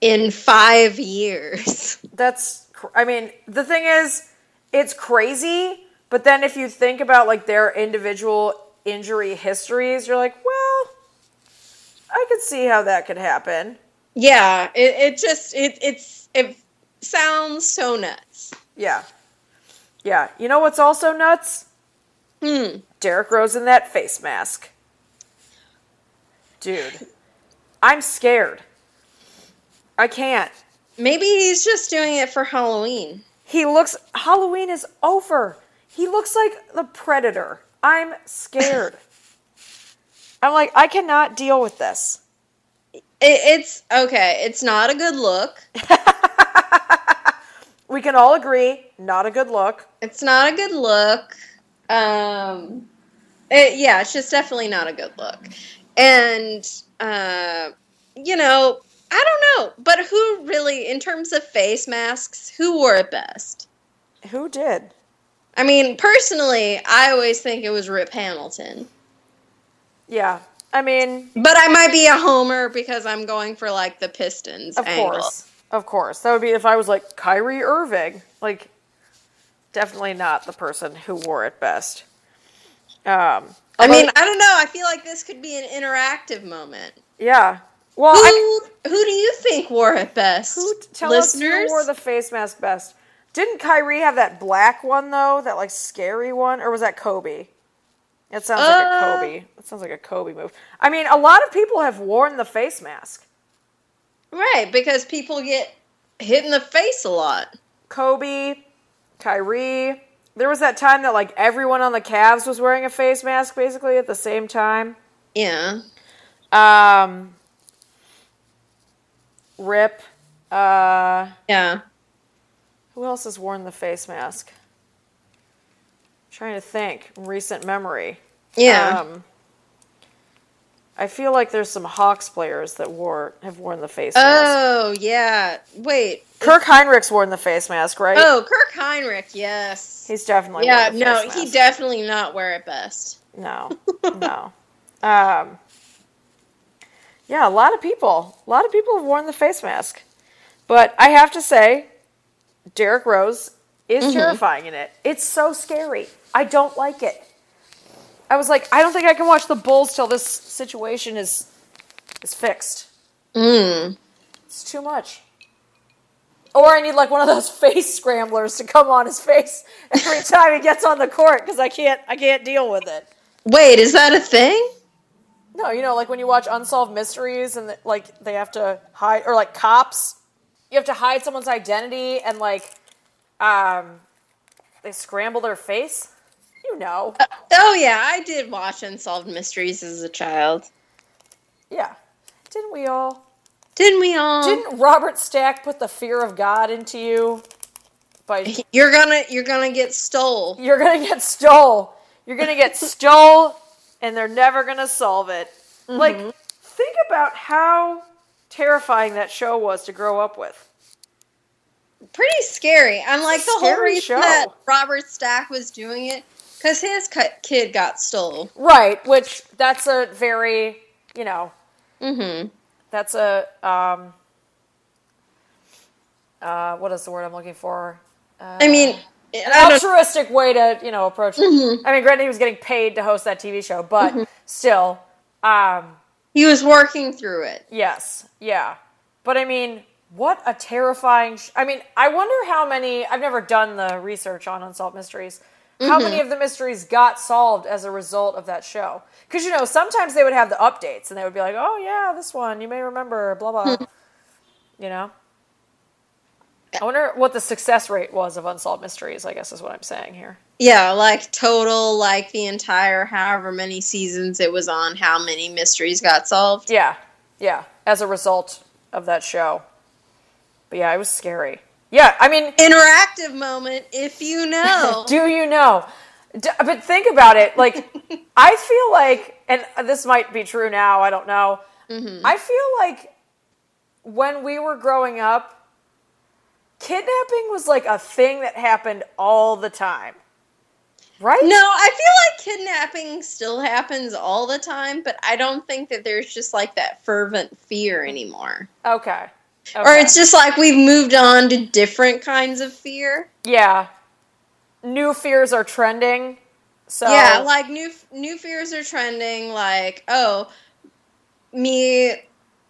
Speaker 2: in five years.
Speaker 1: That's, I mean, the thing is, it's crazy, but then if you think about like their individual injury histories, you're like, well, I could see how that could happen.
Speaker 2: Yeah, it, it just it it's it sounds so nuts.
Speaker 1: Yeah. Yeah. You know what's also nuts?
Speaker 2: Hmm.
Speaker 1: Derrick Rose in that face mask. Dude, I'm scared. I can't.
Speaker 2: Maybe he's just doing it for Halloween.
Speaker 1: He looks, Halloween is over. He looks like the predator. I'm scared. I'm like, I cannot deal with this.
Speaker 2: It, it's okay. It's not a good look.
Speaker 1: We can all agree, not a good look.
Speaker 2: It's not a good look. Um, it, yeah, it's just definitely not a good look. And uh, you know, I don't know, but who really, in terms of face masks, who wore it best?
Speaker 1: Who did?
Speaker 2: I mean, personally, I always think it was Rip Hamilton.
Speaker 1: Yeah. I mean,
Speaker 2: But I might be a homer because I'm going for like the Pistons
Speaker 1: of
Speaker 2: angle.
Speaker 1: course. Of course. That would be if I was like Kyrie Irving. Like, definitely not the person who wore it best. Um,
Speaker 2: I mean, I don't know. I feel like this could be an interactive moment.
Speaker 1: yeah. Well,
Speaker 2: Who
Speaker 1: I,
Speaker 2: who do you think wore it best?
Speaker 1: who tell
Speaker 2: Listeners?
Speaker 1: us who wore the face mask best? Didn't Kyrie have that black one though? That like scary one, or was that Kobe? It sounds like a
Speaker 2: Uh,
Speaker 1: Kobe. It sounds like a Kobe move. I mean, a lot of people have worn the face mask.
Speaker 2: Right, because people get hit in the face a lot.
Speaker 1: Kobe, Kyrie. There was that time that like everyone on the Cavs was wearing a face mask basically at the same time.
Speaker 2: Yeah.
Speaker 1: Um, Rip. Uh,
Speaker 2: Yeah.
Speaker 1: who else has worn the face mask? trying to think. Recent memory.
Speaker 2: Yeah.
Speaker 1: Um, I feel like there's some Hawks players that wore have worn the face mask.
Speaker 2: oh, yeah. Wait.
Speaker 1: Kirk Hinrich's worn the face mask, right?
Speaker 2: Oh, Kirk Hinrich, yes.
Speaker 1: He's definitely
Speaker 2: yeah, no, he definitely not wear it best.
Speaker 1: No, no. Um, yeah, a lot of people, a lot of people have worn the face mask, but I have to say, Derrick Rose is
Speaker 2: Mm-hmm.
Speaker 1: terrifying in it. It's so scary. I don't like it. I was like, I don't think I can watch the Bulls till this situation is is fixed.
Speaker 2: Mm.
Speaker 1: It's too much. Or I need like one of those face scramblers to come on his face every time he gets on the court because I can't I can't deal with it.
Speaker 2: Wait, is that a thing?
Speaker 1: No, you know, like when you watch Unsolved Mysteries and like they have to hide, or like cops, you have to hide someone's identity and like, um, they scramble their face. You know,
Speaker 2: Oh, yeah, I did watch Unsolved Mysteries as a child.
Speaker 1: yeah. Didn't we all?
Speaker 2: Didn't we all?
Speaker 1: Didn't Robert Stack put the fear of God into you? By
Speaker 2: You're gonna you're gonna get stole.
Speaker 1: you're gonna get stole. You're gonna get stole, and they're never gonna solve it. Like, think about how terrifying that show was to grow up with.
Speaker 2: Pretty scary. I'm like the whole reason
Speaker 1: show.
Speaker 2: that Robert Stack was doing it because his kid got stolen.
Speaker 1: Right, which that's a very, you know,
Speaker 2: Mm-hmm.
Speaker 1: that's a um uh what is the word I'm looking for?
Speaker 2: I mean,
Speaker 1: An altruistic way to, you know, approach
Speaker 2: Mm-hmm.
Speaker 1: I mean, granted he was getting paid to host that TV show, but still, um
Speaker 2: he was working through it.
Speaker 1: yes, yeah. But I mean, what a terrifying sh- I mean, I wonder how many I've never done the research on unsolved mysteries. How
Speaker 2: Mm-hmm.
Speaker 1: many of the mysteries got solved as a result of that show? Because you know, sometimes they would have the updates and they would be like, "Oh yeah, this one you may remember." Blah blah. you know. I wonder what the success rate was of unsolved mysteries. I guess is what I'm saying here.
Speaker 2: Yeah, like total, like the entire however many seasons it was on, how many mysteries got solved.
Speaker 1: Yeah, yeah. As a result of that show. But yeah, it was scary. Yeah, I mean,
Speaker 2: Interactive moment, if you know.
Speaker 1: Do you know? D- but think about it. Like, I feel like, and this might be true now. I don't know. Mm-hmm. I feel like when we were growing up, kidnapping was like a thing that happened all the time, right?
Speaker 2: No, I feel like kidnapping still happens all the time, but I don't think that there's just like that fervent fear anymore.
Speaker 1: Okay.
Speaker 2: Or it's just like we've moved on to different kinds of fear.
Speaker 1: yeah. New fears are trending. So
Speaker 2: Yeah, like new new fears are trending like, oh, me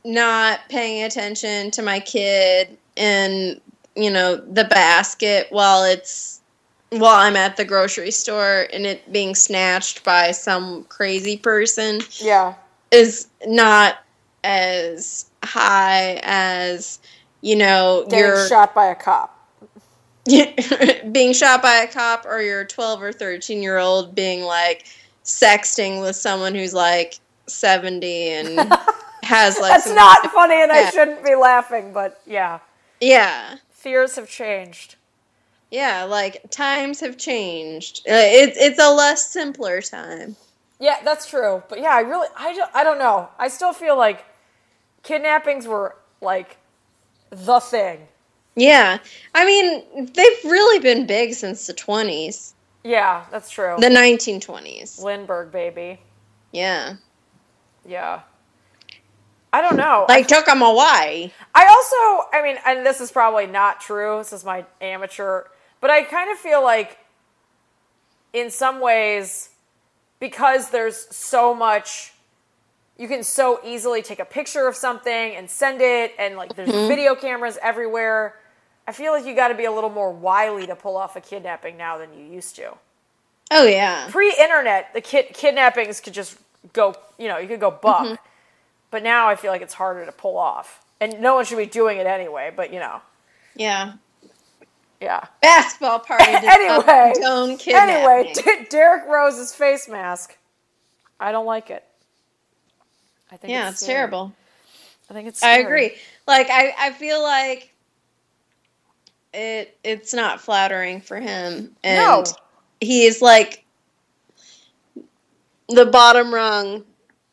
Speaker 2: not paying attention to my kid in, you know, the basket while it's while I'm at the grocery store and it being snatched by some crazy person
Speaker 1: yeah,
Speaker 2: is not as high as you know
Speaker 1: getting
Speaker 2: your
Speaker 1: shot by a cop.
Speaker 2: being shot by a cop or your 12 or 13 year old being like sexting with someone who's like 70 and has like
Speaker 1: That's not funny, and I shouldn't be laughing, but yeah,
Speaker 2: yeah
Speaker 1: fears have changed.
Speaker 2: yeah like times have changed uh, it's it's a less simpler time
Speaker 1: Yeah, that's true. But yeah, I really, I don't, I don't know. I still feel like kidnappings were like the thing.
Speaker 2: yeah i mean they've really been big since the 20s
Speaker 1: Yeah, that's true.
Speaker 2: the 1920s
Speaker 1: Lindbergh, baby.
Speaker 2: yeah
Speaker 1: Yeah. I don't know.
Speaker 2: like took them away
Speaker 1: I also, I mean, and this is probably not true. This is my amateur, but I kind of feel like, in some ways, because there's so much, you can so easily take a picture of something and send it, and like there's mm-hmm. video cameras everywhere. I feel like you got to be a little more wily to pull off a kidnapping now than you used to.
Speaker 2: oh yeah
Speaker 1: Pre-internet, the kid kidnappings could just go, you know, you could go buck. Mm-hmm. But now I feel like it's harder to pull off. And no one should be doing it anyway, but you know.
Speaker 2: yeah
Speaker 1: Yeah.
Speaker 2: basketball party
Speaker 1: Anyway. Anyway, D- Derrick Rose's face mask. I don't like it. I think
Speaker 2: yeah, it's
Speaker 1: scary.
Speaker 2: terrible.
Speaker 1: I think it's.
Speaker 2: Terrible.
Speaker 1: I
Speaker 2: agree. Like I, I feel like it it's not flattering for him. And
Speaker 1: No.
Speaker 2: he is like the bottom rung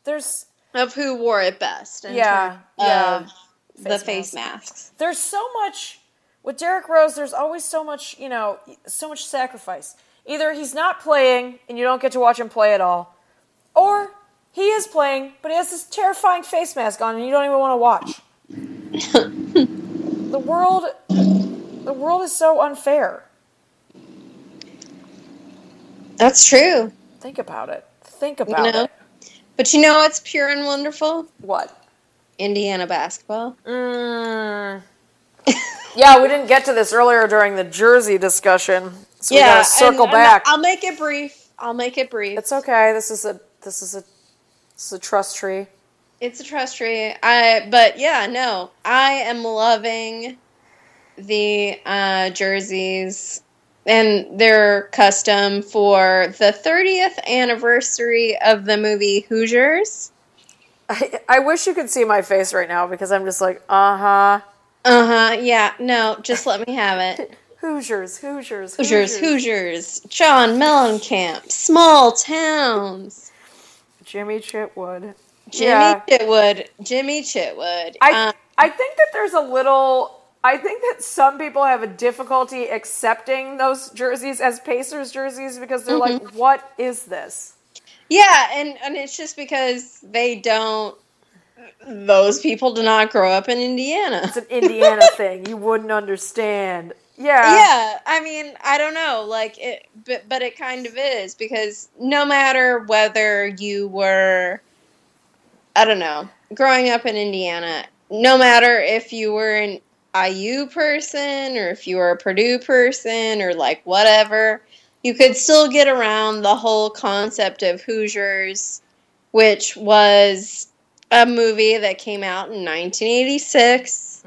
Speaker 1: There's
Speaker 2: of who wore it best
Speaker 1: Yeah, yeah.
Speaker 2: of the
Speaker 1: Face
Speaker 2: face masks.
Speaker 1: there's so much with Derrick Rose. There's always so much, you know, so much sacrifice. Either he's not playing and you don't get to watch him play at all, or he is playing but he has this terrifying face mask on and you don't even want to watch. the world, the world is so unfair.
Speaker 2: That's true.
Speaker 1: Think about it. Think
Speaker 2: You
Speaker 1: about
Speaker 2: know?
Speaker 1: it.
Speaker 2: But you know what's pure and wonderful?
Speaker 1: What?
Speaker 2: Indiana basketball.
Speaker 1: Mm. yeah, we didn't get to this earlier during the jersey discussion, so we gotta circle
Speaker 2: and
Speaker 1: back.
Speaker 2: I'll make it brief. I'll make it brief.
Speaker 1: It's okay. This is a this is a this is a trust tree.
Speaker 2: It's a trust tree. I but yeah, no. I am loving the uh, jerseys and they're custom for the 30th anniversary of the movie Hoosiers.
Speaker 1: I, I wish you could see my face right now because I'm just like, uh huh.
Speaker 2: Uh-huh. Yeah, no, just let me have it.
Speaker 1: Hoosiers, Hoosiers,
Speaker 2: Hoosiers, Hoosiers, John Mellencamp, small towns.
Speaker 1: Jimmy Chitwood.
Speaker 2: Jimmy
Speaker 1: Yeah.
Speaker 2: Chitwood, Jimmy Chitwood.
Speaker 1: I
Speaker 2: Um,
Speaker 1: I think that there's a little. I think that some people have a difficulty accepting those jerseys as Pacers jerseys because they're like, mm-hmm. what is this?
Speaker 2: Yeah, and and it's just because they don't. Those people do not grow up in Indiana.
Speaker 1: It's an Indiana thing. You wouldn't understand. Yeah.
Speaker 2: Yeah, I mean, I don't know, like it, but but it kind of is because no matter whether you were, I don't know, growing up in Indiana, no matter if you were an IU person or if you were a Purdue person or like whatever, you could still get around the whole concept of Hoosiers, which was a movie that came out in 1986.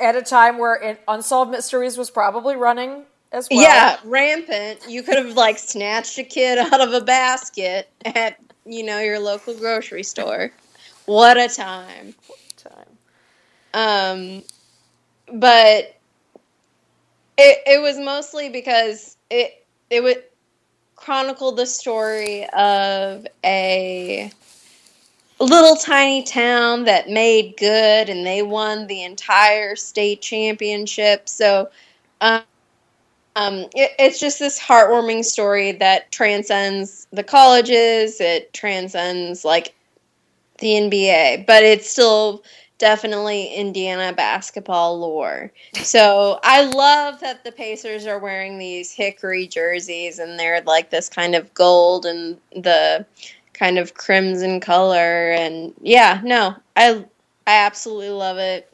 Speaker 1: At a time where Unsolved Mysteries was probably running as well.
Speaker 2: Yeah, rampant. You could have like snatched a kid out of a basket at you know your local grocery store. What a time.
Speaker 1: What a time.
Speaker 2: Um, but it it was mostly because it it would chronicle the story of a little tiny town that made good and they won the entire state championship. So um, um, it, it's just this heartwarming story that transcends the colleges. It transcends like the NBA, but it's still definitely Indiana basketball lore. So I love that the Pacers are wearing these hickory jerseys and they're like this kind of gold and the kind of crimson color and yeah, no. I I absolutely love it.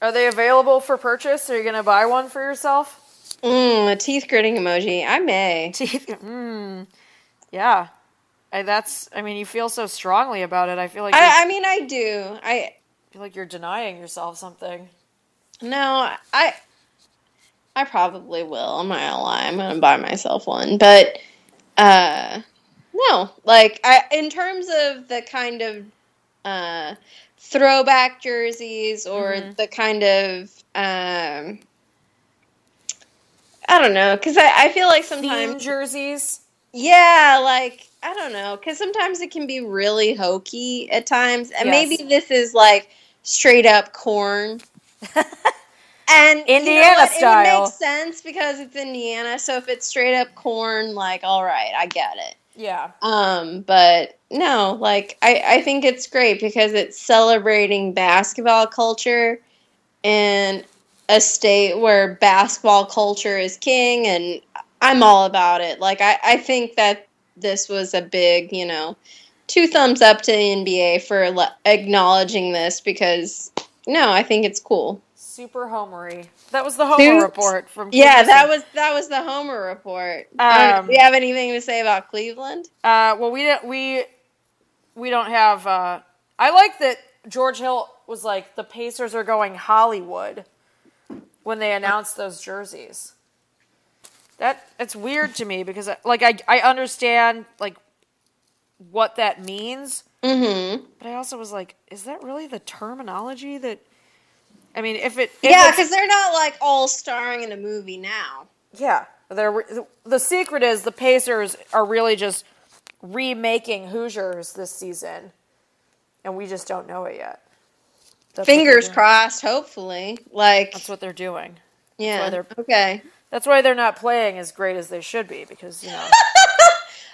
Speaker 1: Are they available for purchase? Are you going to buy one for yourself?
Speaker 2: Mm, a teeth gritting emoji. I may.
Speaker 1: Teeth. Mm. Yeah. I, that's. I mean, you feel so strongly about it. I feel like
Speaker 2: I, I mean I do. I
Speaker 1: feel like you're denying yourself something.
Speaker 2: No, I I probably will. I'm not gonna lie. I'm gonna buy myself one, but uh, no. Like, I in terms of the kind of uh, throwback jerseys or
Speaker 1: Mhm.
Speaker 2: the kind of um, I don't know, because I, I feel like
Speaker 1: Theme
Speaker 2: sometimes
Speaker 1: jerseys.
Speaker 2: yeah, like I don't know, because sometimes it can be really hokey at times, and
Speaker 1: Yes.
Speaker 2: maybe this is like straight up corn. And you know
Speaker 1: Indiana?
Speaker 2: It
Speaker 1: style.
Speaker 2: would make sense because it's Indiana. So if it's straight up corn, like all right, I get it.
Speaker 1: Yeah.
Speaker 2: Um, but no, like I, I think it's great because it's celebrating basketball culture in a state where basketball culture is king and I'm all about it. Like I, I think that this was a big, you know, two thumbs up to the NBA for le- acknowledging this because no, I think it's cool.
Speaker 1: Super homery. That was the Homer
Speaker 2: Dude.
Speaker 1: report from
Speaker 2: Yeah, that was that was the Homer report. Uh,
Speaker 1: Um,
Speaker 2: do you have anything to say about Cleveland?
Speaker 1: Uh, well, we don't we we don't have. Uh, I like that George Hill was like the Pacers are going Hollywood when they announced those jerseys. That it's weird to me because like I I understand like what that means,
Speaker 2: Mm-hmm.
Speaker 1: but I also was like, is that really the terminology that? I mean, if it if
Speaker 2: Yeah, because they're not like all starring in a movie now.
Speaker 1: Yeah, they're, the secret is the Pacers are really just remaking Hoosiers this season, and we just don't know it yet. That's
Speaker 2: Fingers crossed, hopefully. Like,
Speaker 1: That's what they're doing.
Speaker 2: yeah.
Speaker 1: they're-
Speaker 2: Okay.
Speaker 1: That's why they're not playing as great as they should be because you know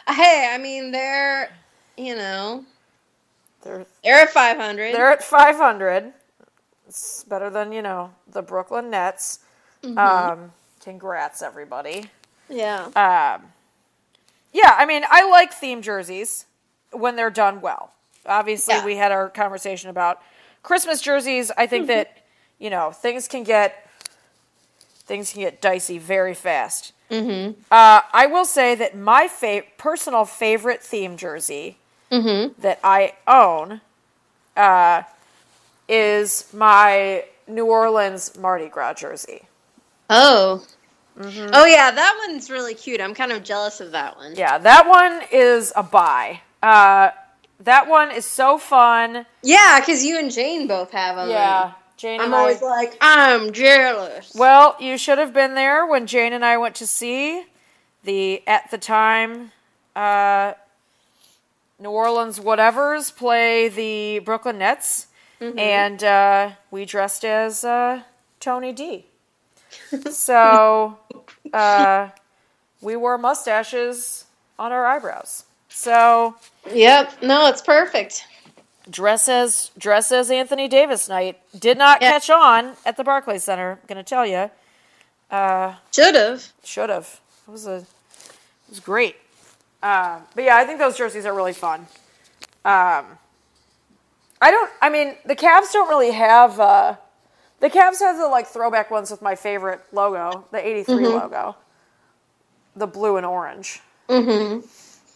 Speaker 2: Hey, I mean, they're, you know,
Speaker 1: they're
Speaker 2: they're at 500.
Speaker 1: they're at 500. It's better than you know the Brooklyn Nets.
Speaker 2: Mm-hmm.
Speaker 1: Um, congrats, everybody.
Speaker 2: yeah.
Speaker 1: Um, yeah, I mean, I like theme jerseys when they're done well. Obviously,
Speaker 2: Yeah.
Speaker 1: we had our conversation about Christmas jerseys. I think that you know things can get things can get dicey very fast. Mm-hmm. Uh, I will say that my fa- personal favorite theme jersey
Speaker 2: Mm-hmm.
Speaker 1: that I own uh, is my New Orleans Mardi Gras jersey.
Speaker 2: Oh.
Speaker 1: Mm-hmm.
Speaker 2: Oh, yeah, that one's really cute. I'm kind of jealous of that one.
Speaker 1: Yeah, that one is a buy. Uh, that one is so fun.
Speaker 2: Yeah, because you and Jane both have them.
Speaker 1: Yeah, Jane
Speaker 2: I'm
Speaker 1: and
Speaker 2: always
Speaker 1: I.
Speaker 2: like, I'm jealous.
Speaker 1: Well, you should have been there when Jane and I went to see the at the time uh, New Orleans whatevers play the Brooklyn Nets, and uh, we dressed as uh, Tony D. so uh, we wore mustaches on our eyebrows. So
Speaker 2: Yep. No, it's perfect.
Speaker 1: Dress as dress as Anthony Davis night did not
Speaker 2: Yeah.
Speaker 1: catch on at the Barclays Center. I'm gonna tell you, uh,
Speaker 2: Should have.
Speaker 1: should have. It was a it was great. Uh, but yeah, I think those jerseys are really fun. Um, I don't. I mean, the Cavs don't really have. Uh, the Cavs have the like throwback ones with my favorite logo, the '83 logo, the blue and orange.
Speaker 2: Mm-hmm.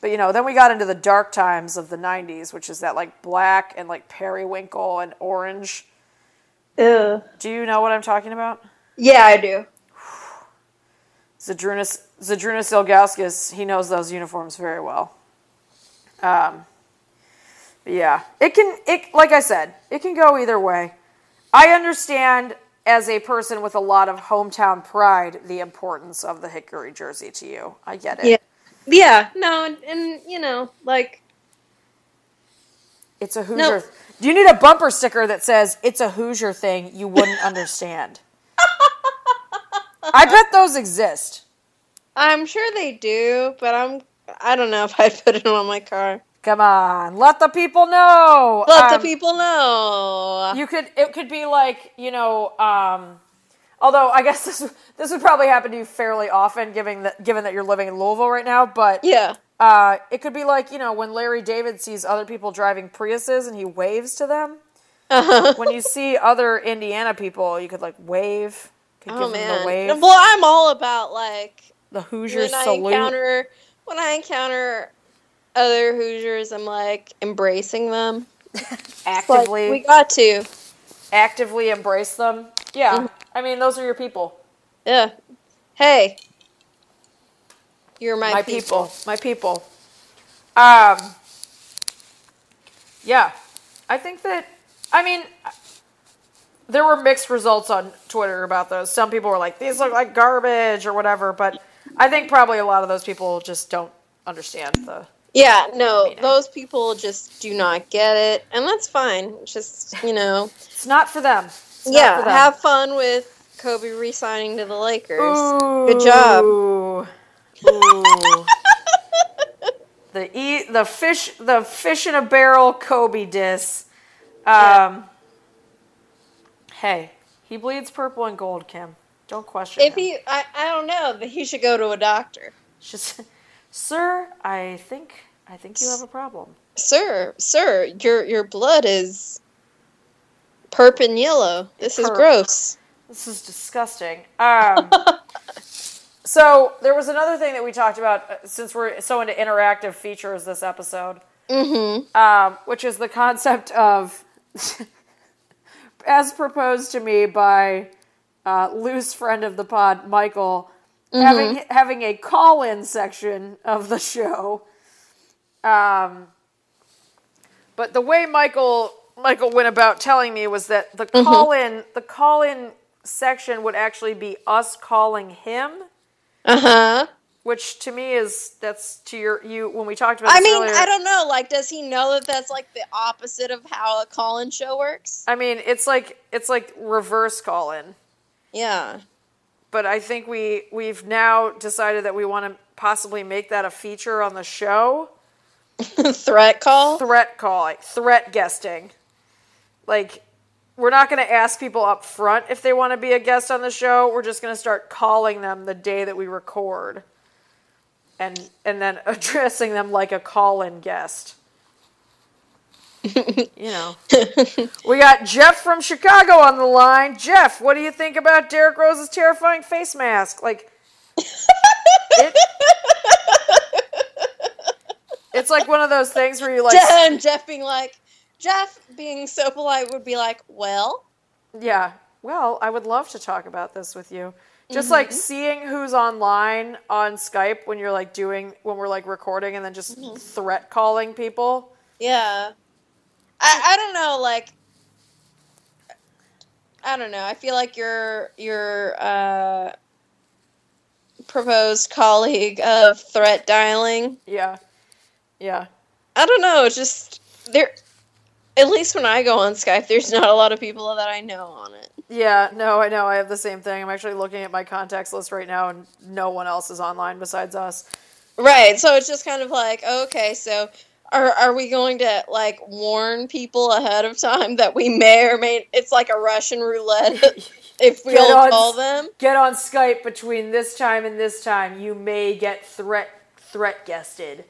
Speaker 1: But you know, then we got into the dark times of the '90s, which is that like black and like periwinkle and orange.
Speaker 2: Ew.
Speaker 1: Do you know what I'm talking about?
Speaker 2: Yeah, I do.
Speaker 1: Zydrunas Zydrunas Ilgauskas, he knows those uniforms very well. Um, yeah, it can it like I said, it can go either way. I understand as a person with a lot of hometown pride the importance of the Hickory jersey to you. I get it.
Speaker 2: Yeah. Yeah. No, and, and you know, like,
Speaker 1: It's a Hoosier. Do you need a bumper sticker that says it's a Hoosier thing you wouldn't understand? I bet those exist.
Speaker 2: I'm sure they do, but I'm. I don't know if I'd put it on my car.
Speaker 1: Come on, let the people know.
Speaker 2: Let
Speaker 1: Um,
Speaker 2: the people know.
Speaker 1: You could. It could be like you know. Um, although I guess this this would probably happen to you fairly often, given that given that you're living in Louisville right now. But
Speaker 2: yeah.
Speaker 1: uh, it could be like you know when Larry David sees other people driving Priuses and he waves to them.
Speaker 2: Uh-huh.
Speaker 1: When you see other Indiana people, you could like wave. Could
Speaker 2: Oh
Speaker 1: give them
Speaker 2: man.
Speaker 1: the wave.
Speaker 2: Well, I'm all about like
Speaker 1: The Hoosier
Speaker 2: when I encounter when I encounter other Hoosiers, I'm like embracing them. Like,
Speaker 1: actively,
Speaker 2: we got to.
Speaker 1: actively embrace them. Yeah,
Speaker 2: Mm-hmm.
Speaker 1: I mean those are your people.
Speaker 2: Yeah. Hey. You're my,
Speaker 1: my
Speaker 2: people.
Speaker 1: people. My people. Um. Yeah, I think that. I mean, there were mixed results on Twitter about those. Some people were like, "These look like garbage" or whatever, but I think probably a lot of those people just don't understand the.
Speaker 2: Yeah, no,
Speaker 1: Meaning.
Speaker 2: those people just do not get it, and that's fine. Just you know,
Speaker 1: It's not for them. It's
Speaker 2: yeah, have fun with Kobe re-signing to the Lakers.
Speaker 1: Ooh.
Speaker 2: Good job.
Speaker 1: Ooh. the e the fish the fish in a barrel Kobe diss. Um, Hey, he bleeds purple and gold, Kim. Don't question
Speaker 2: If
Speaker 1: him.
Speaker 2: he, I, I don't know, but he should go to a doctor.
Speaker 1: Just, sir, I think I think you have a problem.
Speaker 2: Sir, sir, your your blood is perp and yellow. This is gross.
Speaker 1: This is disgusting. Um, so there was another thing that we talked about uh, since we're so into interactive features this episode.
Speaker 2: Mm-hmm.
Speaker 1: um, which is the concept of, as proposed to me by uh, loose friend of the pod, Michael, having having a call-in section of the show. Um, but the way Michael Michael went about telling me was that the call-in the call-in section would actually be us calling him.
Speaker 2: Uh huh.
Speaker 1: Which to me is that's to your you when we talked about.
Speaker 2: I
Speaker 1: this
Speaker 2: mean,
Speaker 1: earlier,
Speaker 2: I don't know. Like, does he know that that's like the opposite of how a call-in show works?
Speaker 1: I mean, it's like it's like reverse call-in.
Speaker 2: Yeah.
Speaker 1: But I think we we've now decided that we want to possibly make that a feature on the show.
Speaker 2: Threat call.
Speaker 1: Threat calling, threat guesting. Like we're not going to ask people up front if they want to be a guest on the show. We're just going to start calling them the day that we record. And and then addressing them like a call-in guest. you know. We got Jeff from Chicago on the line. Jeff, what do you think about Derrick Rose's terrifying face mask? Like, it, it's like one of those things where you like,
Speaker 2: and Jeff being like, Jeff being so polite would be like, well,
Speaker 1: yeah. Well, I would love to talk about this with you. Just like seeing who's online on Skype when you're like doing when we're like recording and then just threat calling people.
Speaker 2: yeah. I, I don't know, like, I don't know. I feel like your your uh, proposed colleague of threat dialing.
Speaker 1: Yeah, yeah.
Speaker 2: I don't know. It's just there. At least when I go on Skype, there's not a lot of people that I know on it.
Speaker 1: Yeah, no, I know. I have the same thing. I'm actually looking at my contacts list right now, and no one else is online besides us.
Speaker 2: Right. So it's just kind of like, okay, so are are we going to like warn people ahead of time that we may or may it's like a Russian roulette if we all call them?
Speaker 1: Get on Skype between this time and this time. You may get threat threat guested.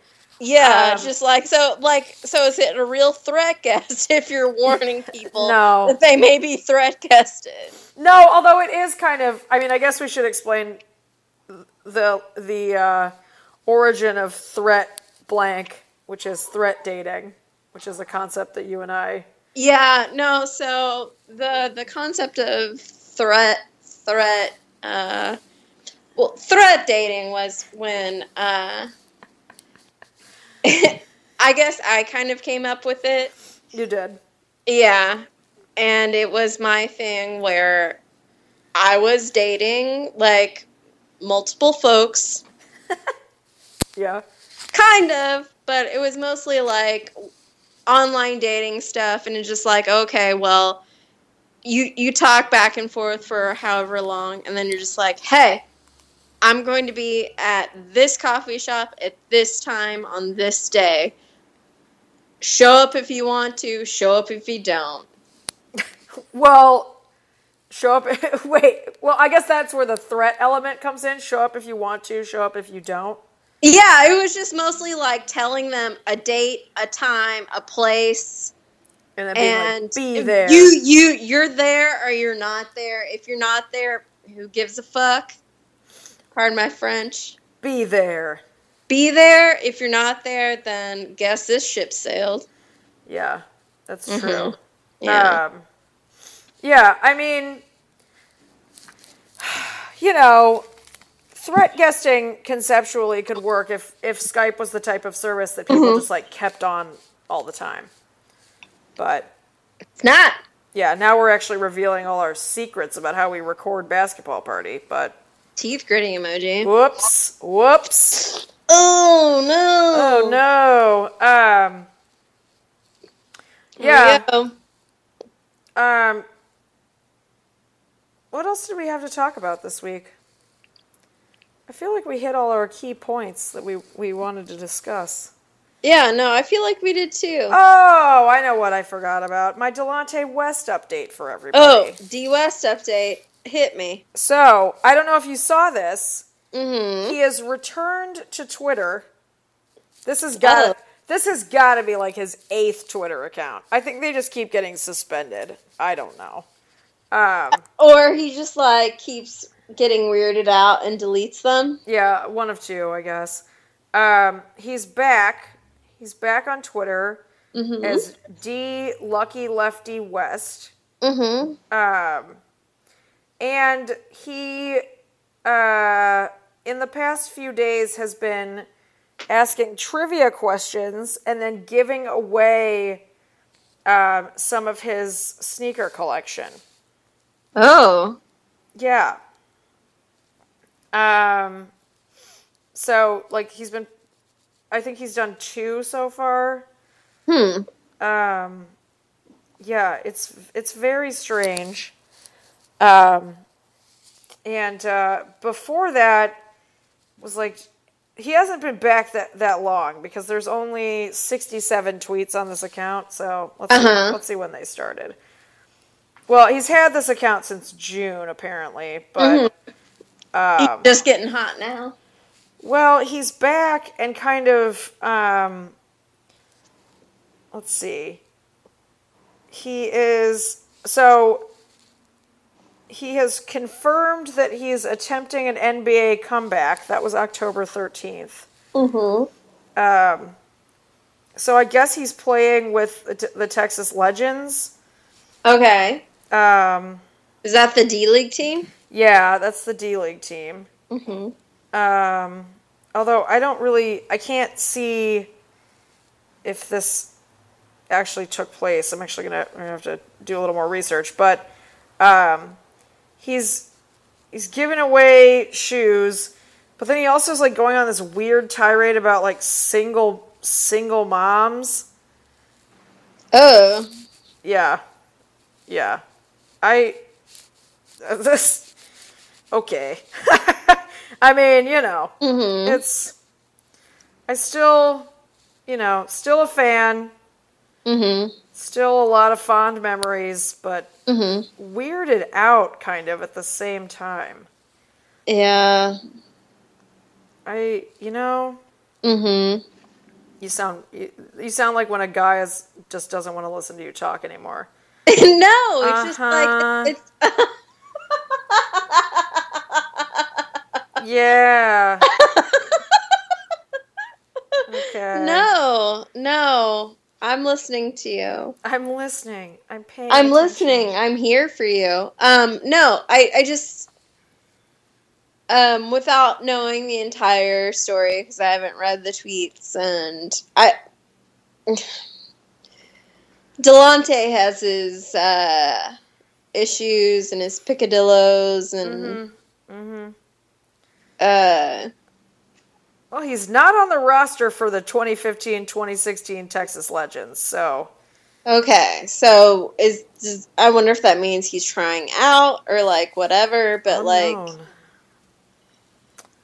Speaker 2: Yeah,
Speaker 1: Um,
Speaker 2: just like so like so is it a real threat guest if you're warning people
Speaker 1: No.
Speaker 2: that they may be threat guested?
Speaker 1: No, although it is kind of. I mean, I guess we should explain the the uh, origin of threat blank, which is threat dating, which is a concept that you and I.
Speaker 2: Yeah, no, so the the concept of threat threat uh well threat dating was when uh I guess I kind of came up with it.
Speaker 1: You did.
Speaker 2: Yeah. And it was my thing where I was dating like multiple folks
Speaker 1: Yeah.
Speaker 2: kind of but it was mostly like online dating stuff and it's just like okay well you you talk back and forth for however long and then you're just like hey i'm going to be at this coffee shop at this time on this day show up if you want to show up if you don't
Speaker 1: Well, show up. wait. Well, I guess that's where the threat element comes in. Show up if you want to. Show up if you don't.
Speaker 2: yeah it was just mostly like telling them a date a time a place
Speaker 1: And
Speaker 2: and
Speaker 1: like, be there.
Speaker 2: You you you're there or you're not there. If you're not there, who gives a fuck? Pardon my French.
Speaker 1: be there.
Speaker 2: Be there. If you're not there, then guess this ship sailed.
Speaker 1: Yeah, that's
Speaker 2: Mhm.
Speaker 1: true.
Speaker 2: Yeah.
Speaker 1: Um, yeah, I mean, you know, threat guesting conceptually could work if if Skype was the type of service that people just like kept on all the time. But
Speaker 2: It's not.
Speaker 1: yeah, now we're actually revealing all our secrets about how we record basketball party. But
Speaker 2: Teeth gritting emoji.
Speaker 1: whoops, whoops.
Speaker 2: Oh no.
Speaker 1: Oh no. Um. Yeah. Um. What else did we have to talk about this week? I feel like we hit all our key points that we we wanted to discuss.
Speaker 2: Yeah, no, I feel like we did too.
Speaker 1: Oh, I know what I forgot about. My Delonte West update for everybody.
Speaker 2: Oh, D West update. Hit me.
Speaker 1: So, I don't know if you saw this.
Speaker 2: Mm-hmm.
Speaker 1: He has returned to Twitter. This has got
Speaker 2: Oh.
Speaker 1: this has got to be like his eighth Twitter account. I think they just keep getting suspended. I don't know. Um,
Speaker 2: Or he just like keeps getting weirded out and deletes them.
Speaker 1: yeah, one of two, I guess. Um, he's back. He's back on Twitter
Speaker 2: Mm-hmm.
Speaker 1: as D Lucky Lefty West.
Speaker 2: Mm-hmm.
Speaker 1: Um, and he, uh, in the past few days, has been asking trivia questions and then giving away um, some of his sneaker collection.
Speaker 2: Oh.
Speaker 1: Yeah. Um, so, like, he's been, I think he's done two so far.
Speaker 2: Hmm.
Speaker 1: Um, yeah, it's it's very strange. Um, and uh, before that was like he hasn't been back that that long because there's only 67 tweets on this account. So let's
Speaker 2: Uh-huh.
Speaker 1: see, let's see when they started. Well, he's had this account since June apparently, but um,
Speaker 2: He's just getting hot now.
Speaker 1: well, he's back and kind of um let's see. He is so he has confirmed that he is attempting an NBA comeback. That was October 13th.
Speaker 2: Mm-hmm.
Speaker 1: Um so I guess he's playing with the, the Texas Legends.
Speaker 2: Okay.
Speaker 1: Um
Speaker 2: Is that the D League team?
Speaker 1: yeah, that's the D League team.
Speaker 2: Mm-hmm.
Speaker 1: Um, although I don't really, I can't see if this actually took place. I'm actually gonna, I'm gonna have to do a little more research. But um, he's he's giving away shoes, but then he also is like going on this weird tirade about like single single moms.
Speaker 2: Oh.
Speaker 1: Yeah, yeah. I this okay. I mean, you know,
Speaker 2: Mm-hmm.
Speaker 1: it's I still, you know, still a fan,
Speaker 2: Mm-hmm.
Speaker 1: still a lot of fond memories, but
Speaker 2: Mm-hmm.
Speaker 1: weirded out kind of at the same time.
Speaker 2: Yeah.
Speaker 1: I, you know,
Speaker 2: Mm-hmm.
Speaker 1: you sound you, you sound like when a guy is just doesn't want to listen to you talk anymore.
Speaker 2: no, it's just
Speaker 1: Uh-huh.
Speaker 2: like it's
Speaker 1: Yeah. okay.
Speaker 2: No, no. I'm listening to you.
Speaker 1: I'm listening. I'm paying.
Speaker 2: I'm
Speaker 1: attention.
Speaker 2: listening. I'm here for you. Um, no, I, I just, um, without knowing the entire story because I haven't read the tweets and I, Delonte has his uh, issues and his picadillos and
Speaker 1: Mhm. Mhm.
Speaker 2: uh,
Speaker 1: Well, he's not on the roster for the 2015-2016 Texas Legends, so
Speaker 2: okay. So is I wonder if that means he's trying out or like whatever, but like.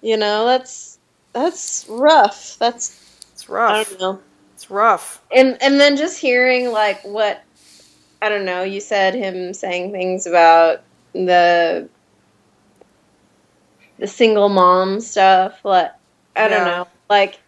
Speaker 2: You know, that's that's rough. That's
Speaker 1: it's rough.
Speaker 2: I don't know.
Speaker 1: It's rough.
Speaker 2: And and then just hearing like what I don't know, you said him saying things about the the single mom stuff, like I don't
Speaker 1: Yeah.
Speaker 2: know. Like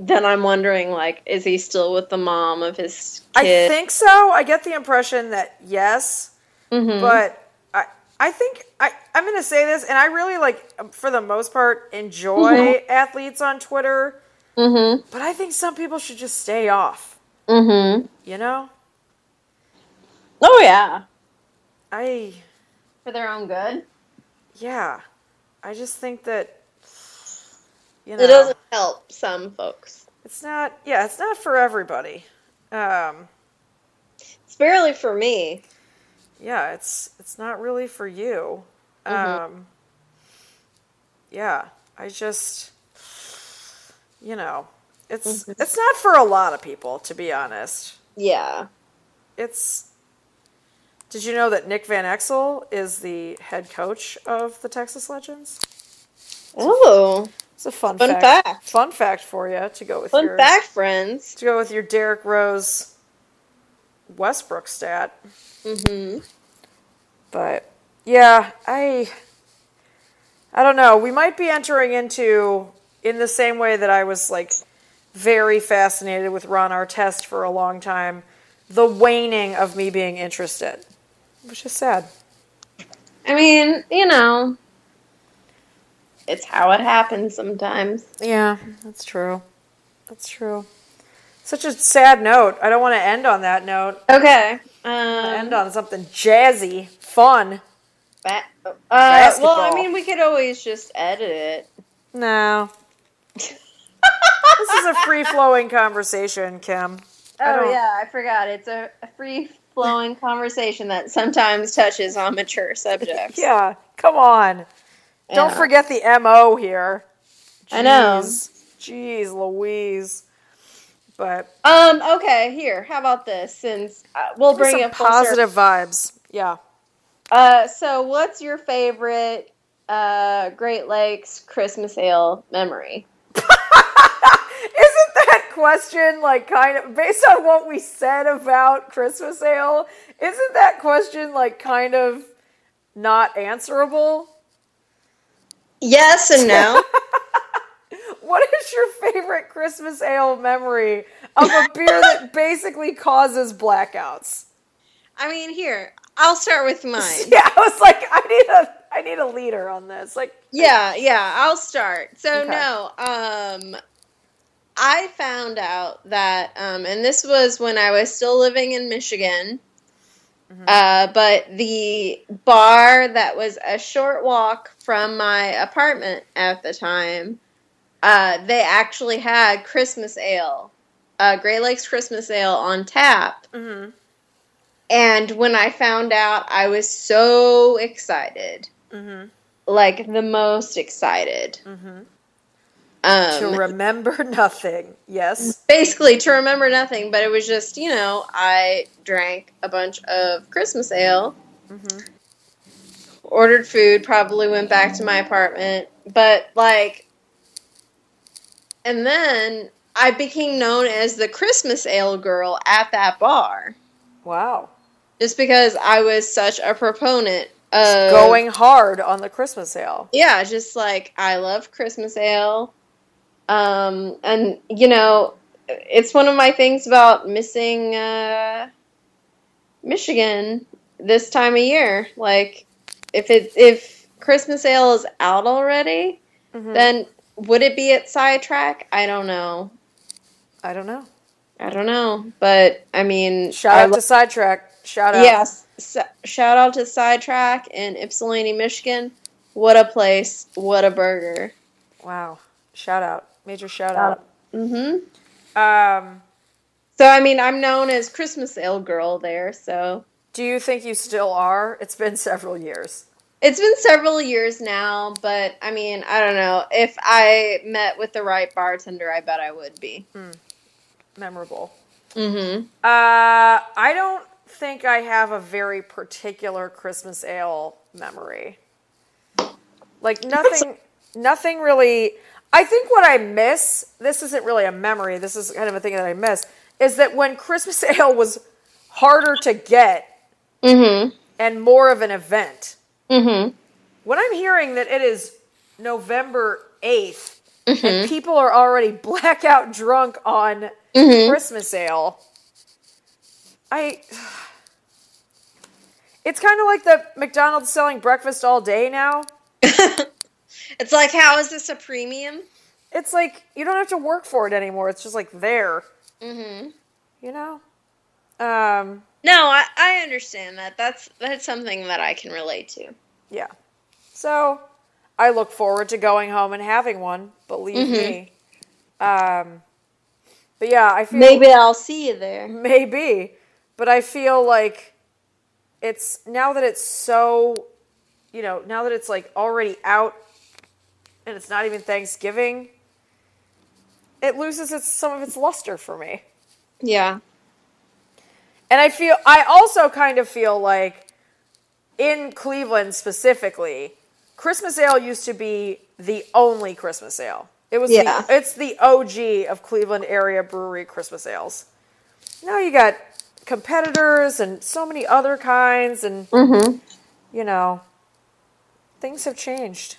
Speaker 2: then I'm wondering like is he still with the mom of his kid?
Speaker 1: I think so. I get the impression that yes,
Speaker 2: Mhm.
Speaker 1: but I I think I I'm going to say this and I really like for the most part enjoy
Speaker 2: Mm-hmm.
Speaker 1: athletes on Twitter,
Speaker 2: Mhm.
Speaker 1: but I think some people should just stay off,
Speaker 2: Mhm.
Speaker 1: you know?
Speaker 2: Oh yeah.
Speaker 1: I
Speaker 2: For their own good.
Speaker 1: yeah. I just think that you know
Speaker 2: It doesn't help some folks.
Speaker 1: it's not yeah, it's not for everybody. Um
Speaker 2: It's barely for me.
Speaker 1: yeah, it's it's not really for you.
Speaker 2: Mhm.
Speaker 1: Um yeah, I just you know, it's
Speaker 2: Mhm.
Speaker 1: it's not for a lot of people to be honest.
Speaker 2: Yeah.
Speaker 1: It's Did you know that Nick Van Exel is the head coach of the Texas Legends?
Speaker 2: Oh,
Speaker 1: It's a fun,
Speaker 2: Fun
Speaker 1: fact.
Speaker 2: fact.
Speaker 1: Fun fact for you to go with
Speaker 2: fun
Speaker 1: your
Speaker 2: fact, friends.
Speaker 1: to go with your Derrick Rose Westbrook stat.
Speaker 2: Mm-hmm.
Speaker 1: But yeah, I I don't know. We might be entering into in the same way that I was like very fascinated with Ron Artest for a long time, the waning of me being interested. Which is sad.
Speaker 2: I mean, you know, it's how it happens sometimes.
Speaker 1: Yeah, that's true. That's true. Such a sad note. I don't want to end on that note.
Speaker 2: Okay.
Speaker 1: end
Speaker 2: Um,
Speaker 1: on something jazzy, fun.
Speaker 2: ba- uh, well, I mean, we could always just edit it.
Speaker 1: No. this is a free flowing conversation, Kim.
Speaker 2: Oh
Speaker 1: don't-
Speaker 2: yeah, I forgot. It's a, a free flowing conversation that sometimes touches on mature subjects.
Speaker 1: Yeah, come on. Don't forget the MO here.
Speaker 2: I know.
Speaker 1: Jeez. Jeez Louise. But
Speaker 2: Um. Okay. Here. How about this? Since uh, we'll bring
Speaker 1: some
Speaker 2: it circle.
Speaker 1: positive vibes. Yeah.
Speaker 2: Uh. So, what's your favorite uh Great Lakes Christmas ale memory?
Speaker 1: Isn't that question like kind of based on what we said about Christmas ale? Isn't that question like kind of not answerable?
Speaker 2: Yes and no.
Speaker 1: What is your favorite Christmas ale memory of a beer that basically causes blackouts?
Speaker 2: I mean, here I'll start with mine.
Speaker 1: Yeah, I was like, I need a I need a leader on this. Like,
Speaker 2: Yeah, yeah, I'll start. So
Speaker 1: Okay.
Speaker 2: no, um I found out that um and this was when I was still living in Michigan.
Speaker 1: Mhm.
Speaker 2: Uh but the bar that was a short walk from my apartment at the time, uh they actually had Christmas ale. Uh Great Lakes Christmas ale on tap.
Speaker 1: mhm,
Speaker 2: And when I found out, I was so excited.
Speaker 1: mhm,
Speaker 2: Like the most excited. Um,
Speaker 1: to remember nothing. Yes.
Speaker 2: basically to remember nothing, but it was just, you know, I drank a bunch of Christmas ale,
Speaker 1: Mhm.
Speaker 2: ordered food, probably went back to my apartment, but like, and then I became known as the Christmas ale girl at that bar
Speaker 1: Wow.
Speaker 2: just because I was such a proponent of
Speaker 1: Going hard on the Christmas ale.
Speaker 2: yeah, just like I love Christmas ale. Um, and you know, it's one of my things about missing uh, Michigan this time of year. Like, if it if Christmas ale is out already,
Speaker 1: Mhm.
Speaker 2: then would it be at Sidetrack? I don't know.
Speaker 1: I don't know.
Speaker 2: I don't know, but I mean,
Speaker 1: Shout
Speaker 2: I
Speaker 1: out to Sidetrack. Shout out.
Speaker 2: Yes. Shout out to Sidetrack in Ypsilanti, Michigan. What a place. What a burger.
Speaker 1: Wow. Shout out. Major shout out.
Speaker 2: Mm-hmm.
Speaker 1: Um,
Speaker 2: So, I mean, I'm known as Christmas Ale Girl there, so.
Speaker 1: do you think you still are? It's been several years.
Speaker 2: It's been several years now, but I mean, I don't know. If I met with the right bartender, I bet I would be.
Speaker 1: Memorable.
Speaker 2: Mm-hmm.
Speaker 1: Uh, I don't think I have a very particular Christmas ale memory. Like nothing, nothing really. I think what I miss. This isn't really a memory. This is kind of a thing that I miss. Is that when Christmas ale was harder to get
Speaker 2: Mm-hmm.
Speaker 1: and more of an event.
Speaker 2: Mm-hmm.
Speaker 1: When I'm hearing that it is November 8th
Speaker 2: Mm-hmm.
Speaker 1: and people are already blackout drunk on
Speaker 2: Mhm.
Speaker 1: Christmas ale, I. It's kind of like the McDonald's selling breakfast all day now.
Speaker 2: it's like, how is this a premium?
Speaker 1: It's like you don't have to work for it anymore. It's just like there,
Speaker 2: Mm-hmm.
Speaker 1: you know? Um,
Speaker 2: No, I, I understand that. That's that's something that I can relate to.
Speaker 1: yeah. So, I look forward to going home and having one. Believe me. Um, but yeah, I feel
Speaker 2: Maybe I'll see you there.
Speaker 1: maybe, but I feel like it's now that it's so, you know, now that it's like already out, and it's not even Thanksgiving. It loses its some of its luster for me.
Speaker 2: Yeah.
Speaker 1: And I feel I also kind of feel like in Cleveland specifically, Christmas ale used to be the only Christmas ale. It was
Speaker 2: Yeah.
Speaker 1: the it's the OG of Cleveland area brewery Christmas ales. Now you got competitors and so many other kinds and mm-hmm. you know things have changed.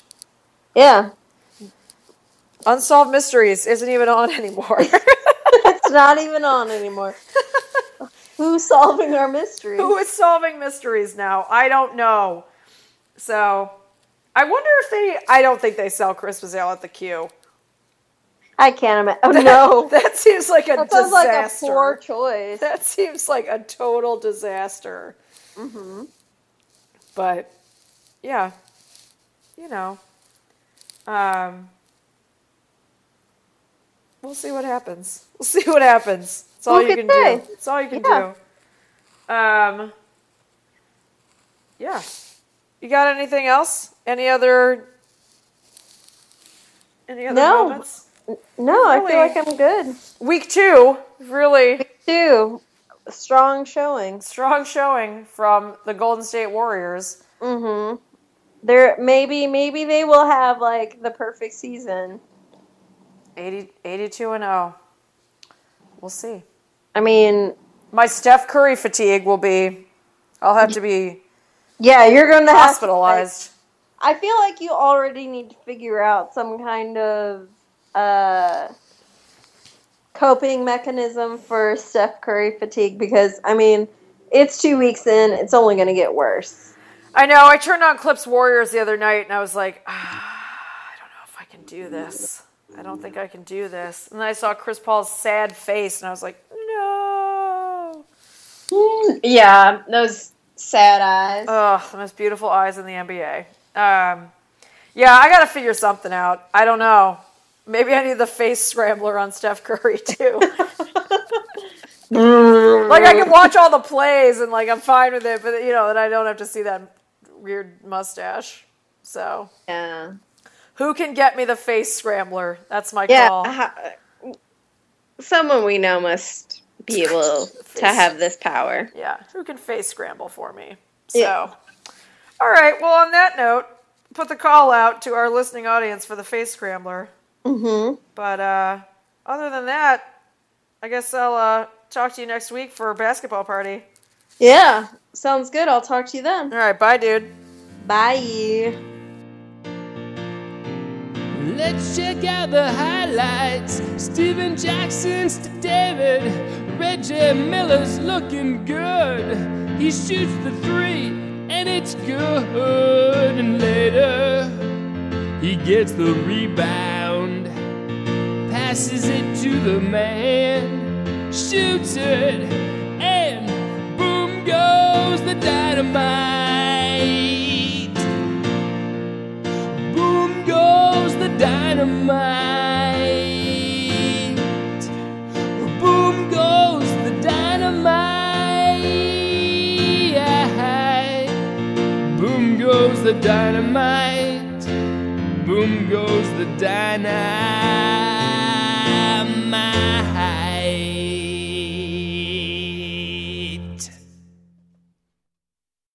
Speaker 2: Yeah.
Speaker 1: Unsolved Mysteries isn't even on anymore.
Speaker 2: It's not even on anymore. Who's solving our mystery?
Speaker 1: Who is solving mysteries now? I don't know. So, I wonder if they. I don't think they sell Christmas ale at the Q.
Speaker 2: I can't imagine. Oh, no.
Speaker 1: that seems like a
Speaker 2: That sounds like a poor choice.
Speaker 1: that seems like a total disaster. Mm-hmm. But, yeah, you know, um, we'll see what happens. We'll see what happens. That's all you
Speaker 2: can say?
Speaker 1: do. That's all you can
Speaker 2: Yeah.
Speaker 1: do. Um, yeah. You got anything else? Any other? Any other
Speaker 2: No.
Speaker 1: moments?
Speaker 2: No, I feel like I'm good.
Speaker 1: Week two, really
Speaker 2: Two. Strong showing.
Speaker 1: strong showing from the Golden State Warriors.
Speaker 2: Mm-hmm. There maybe maybe they will have like the perfect season.
Speaker 1: 80, 82 and 0. We'll see.
Speaker 2: I mean,
Speaker 1: My Steph Curry fatigue will be. I'll have to be
Speaker 2: yeah, you're have to,
Speaker 1: hospitalized.
Speaker 2: I feel like you already need to figure out some kind of uh, coping mechanism for Steph Curry fatigue because I mean, it's two weeks in. It's only going to get worse.
Speaker 1: I know. I turned on Clips Warriors the other night and I was like, ah, I don't know if I can do this. I don't think I can do this. And then I saw Chris Paul's sad face and I was like, no.
Speaker 2: Yeah, those sad eyes.
Speaker 1: Oh, the most beautiful eyes in the NBA. Um, yeah, I got to figure something out. I don't know. Maybe I need the face scrambler on Steph Curry too. like I can watch all the plays and like I'm fine with it, but you know that I don't have to see that weird mustache. So
Speaker 2: yeah.
Speaker 1: Who can get me the face scrambler? That's my
Speaker 2: Yeah.
Speaker 1: call.
Speaker 2: ha- someone we know must be able to have this power.
Speaker 1: Yeah, who can face scramble for me? So,
Speaker 2: Yeah.
Speaker 1: all right. Well, on that note, put the call out to our listening audience for the face scrambler.
Speaker 2: Mm-hmm.
Speaker 1: But uh, other than that, I guess I'll uh, talk to you next week for a basketball party.
Speaker 2: Yeah. Sounds good. I'll talk to you then.
Speaker 1: All right, bye, dude.
Speaker 2: Bye.
Speaker 3: Let's check out the highlights. Stephen Jackson's to David. Reggie Miller's looking good. He shoots the three, and it's good. And later, he gets the rebound. Passes it to the man. Shoots it, and boom goes the dynamite. Dynamite. Boom goes the dynamite. Boom goes the dynamite. Boom goes the dynamite.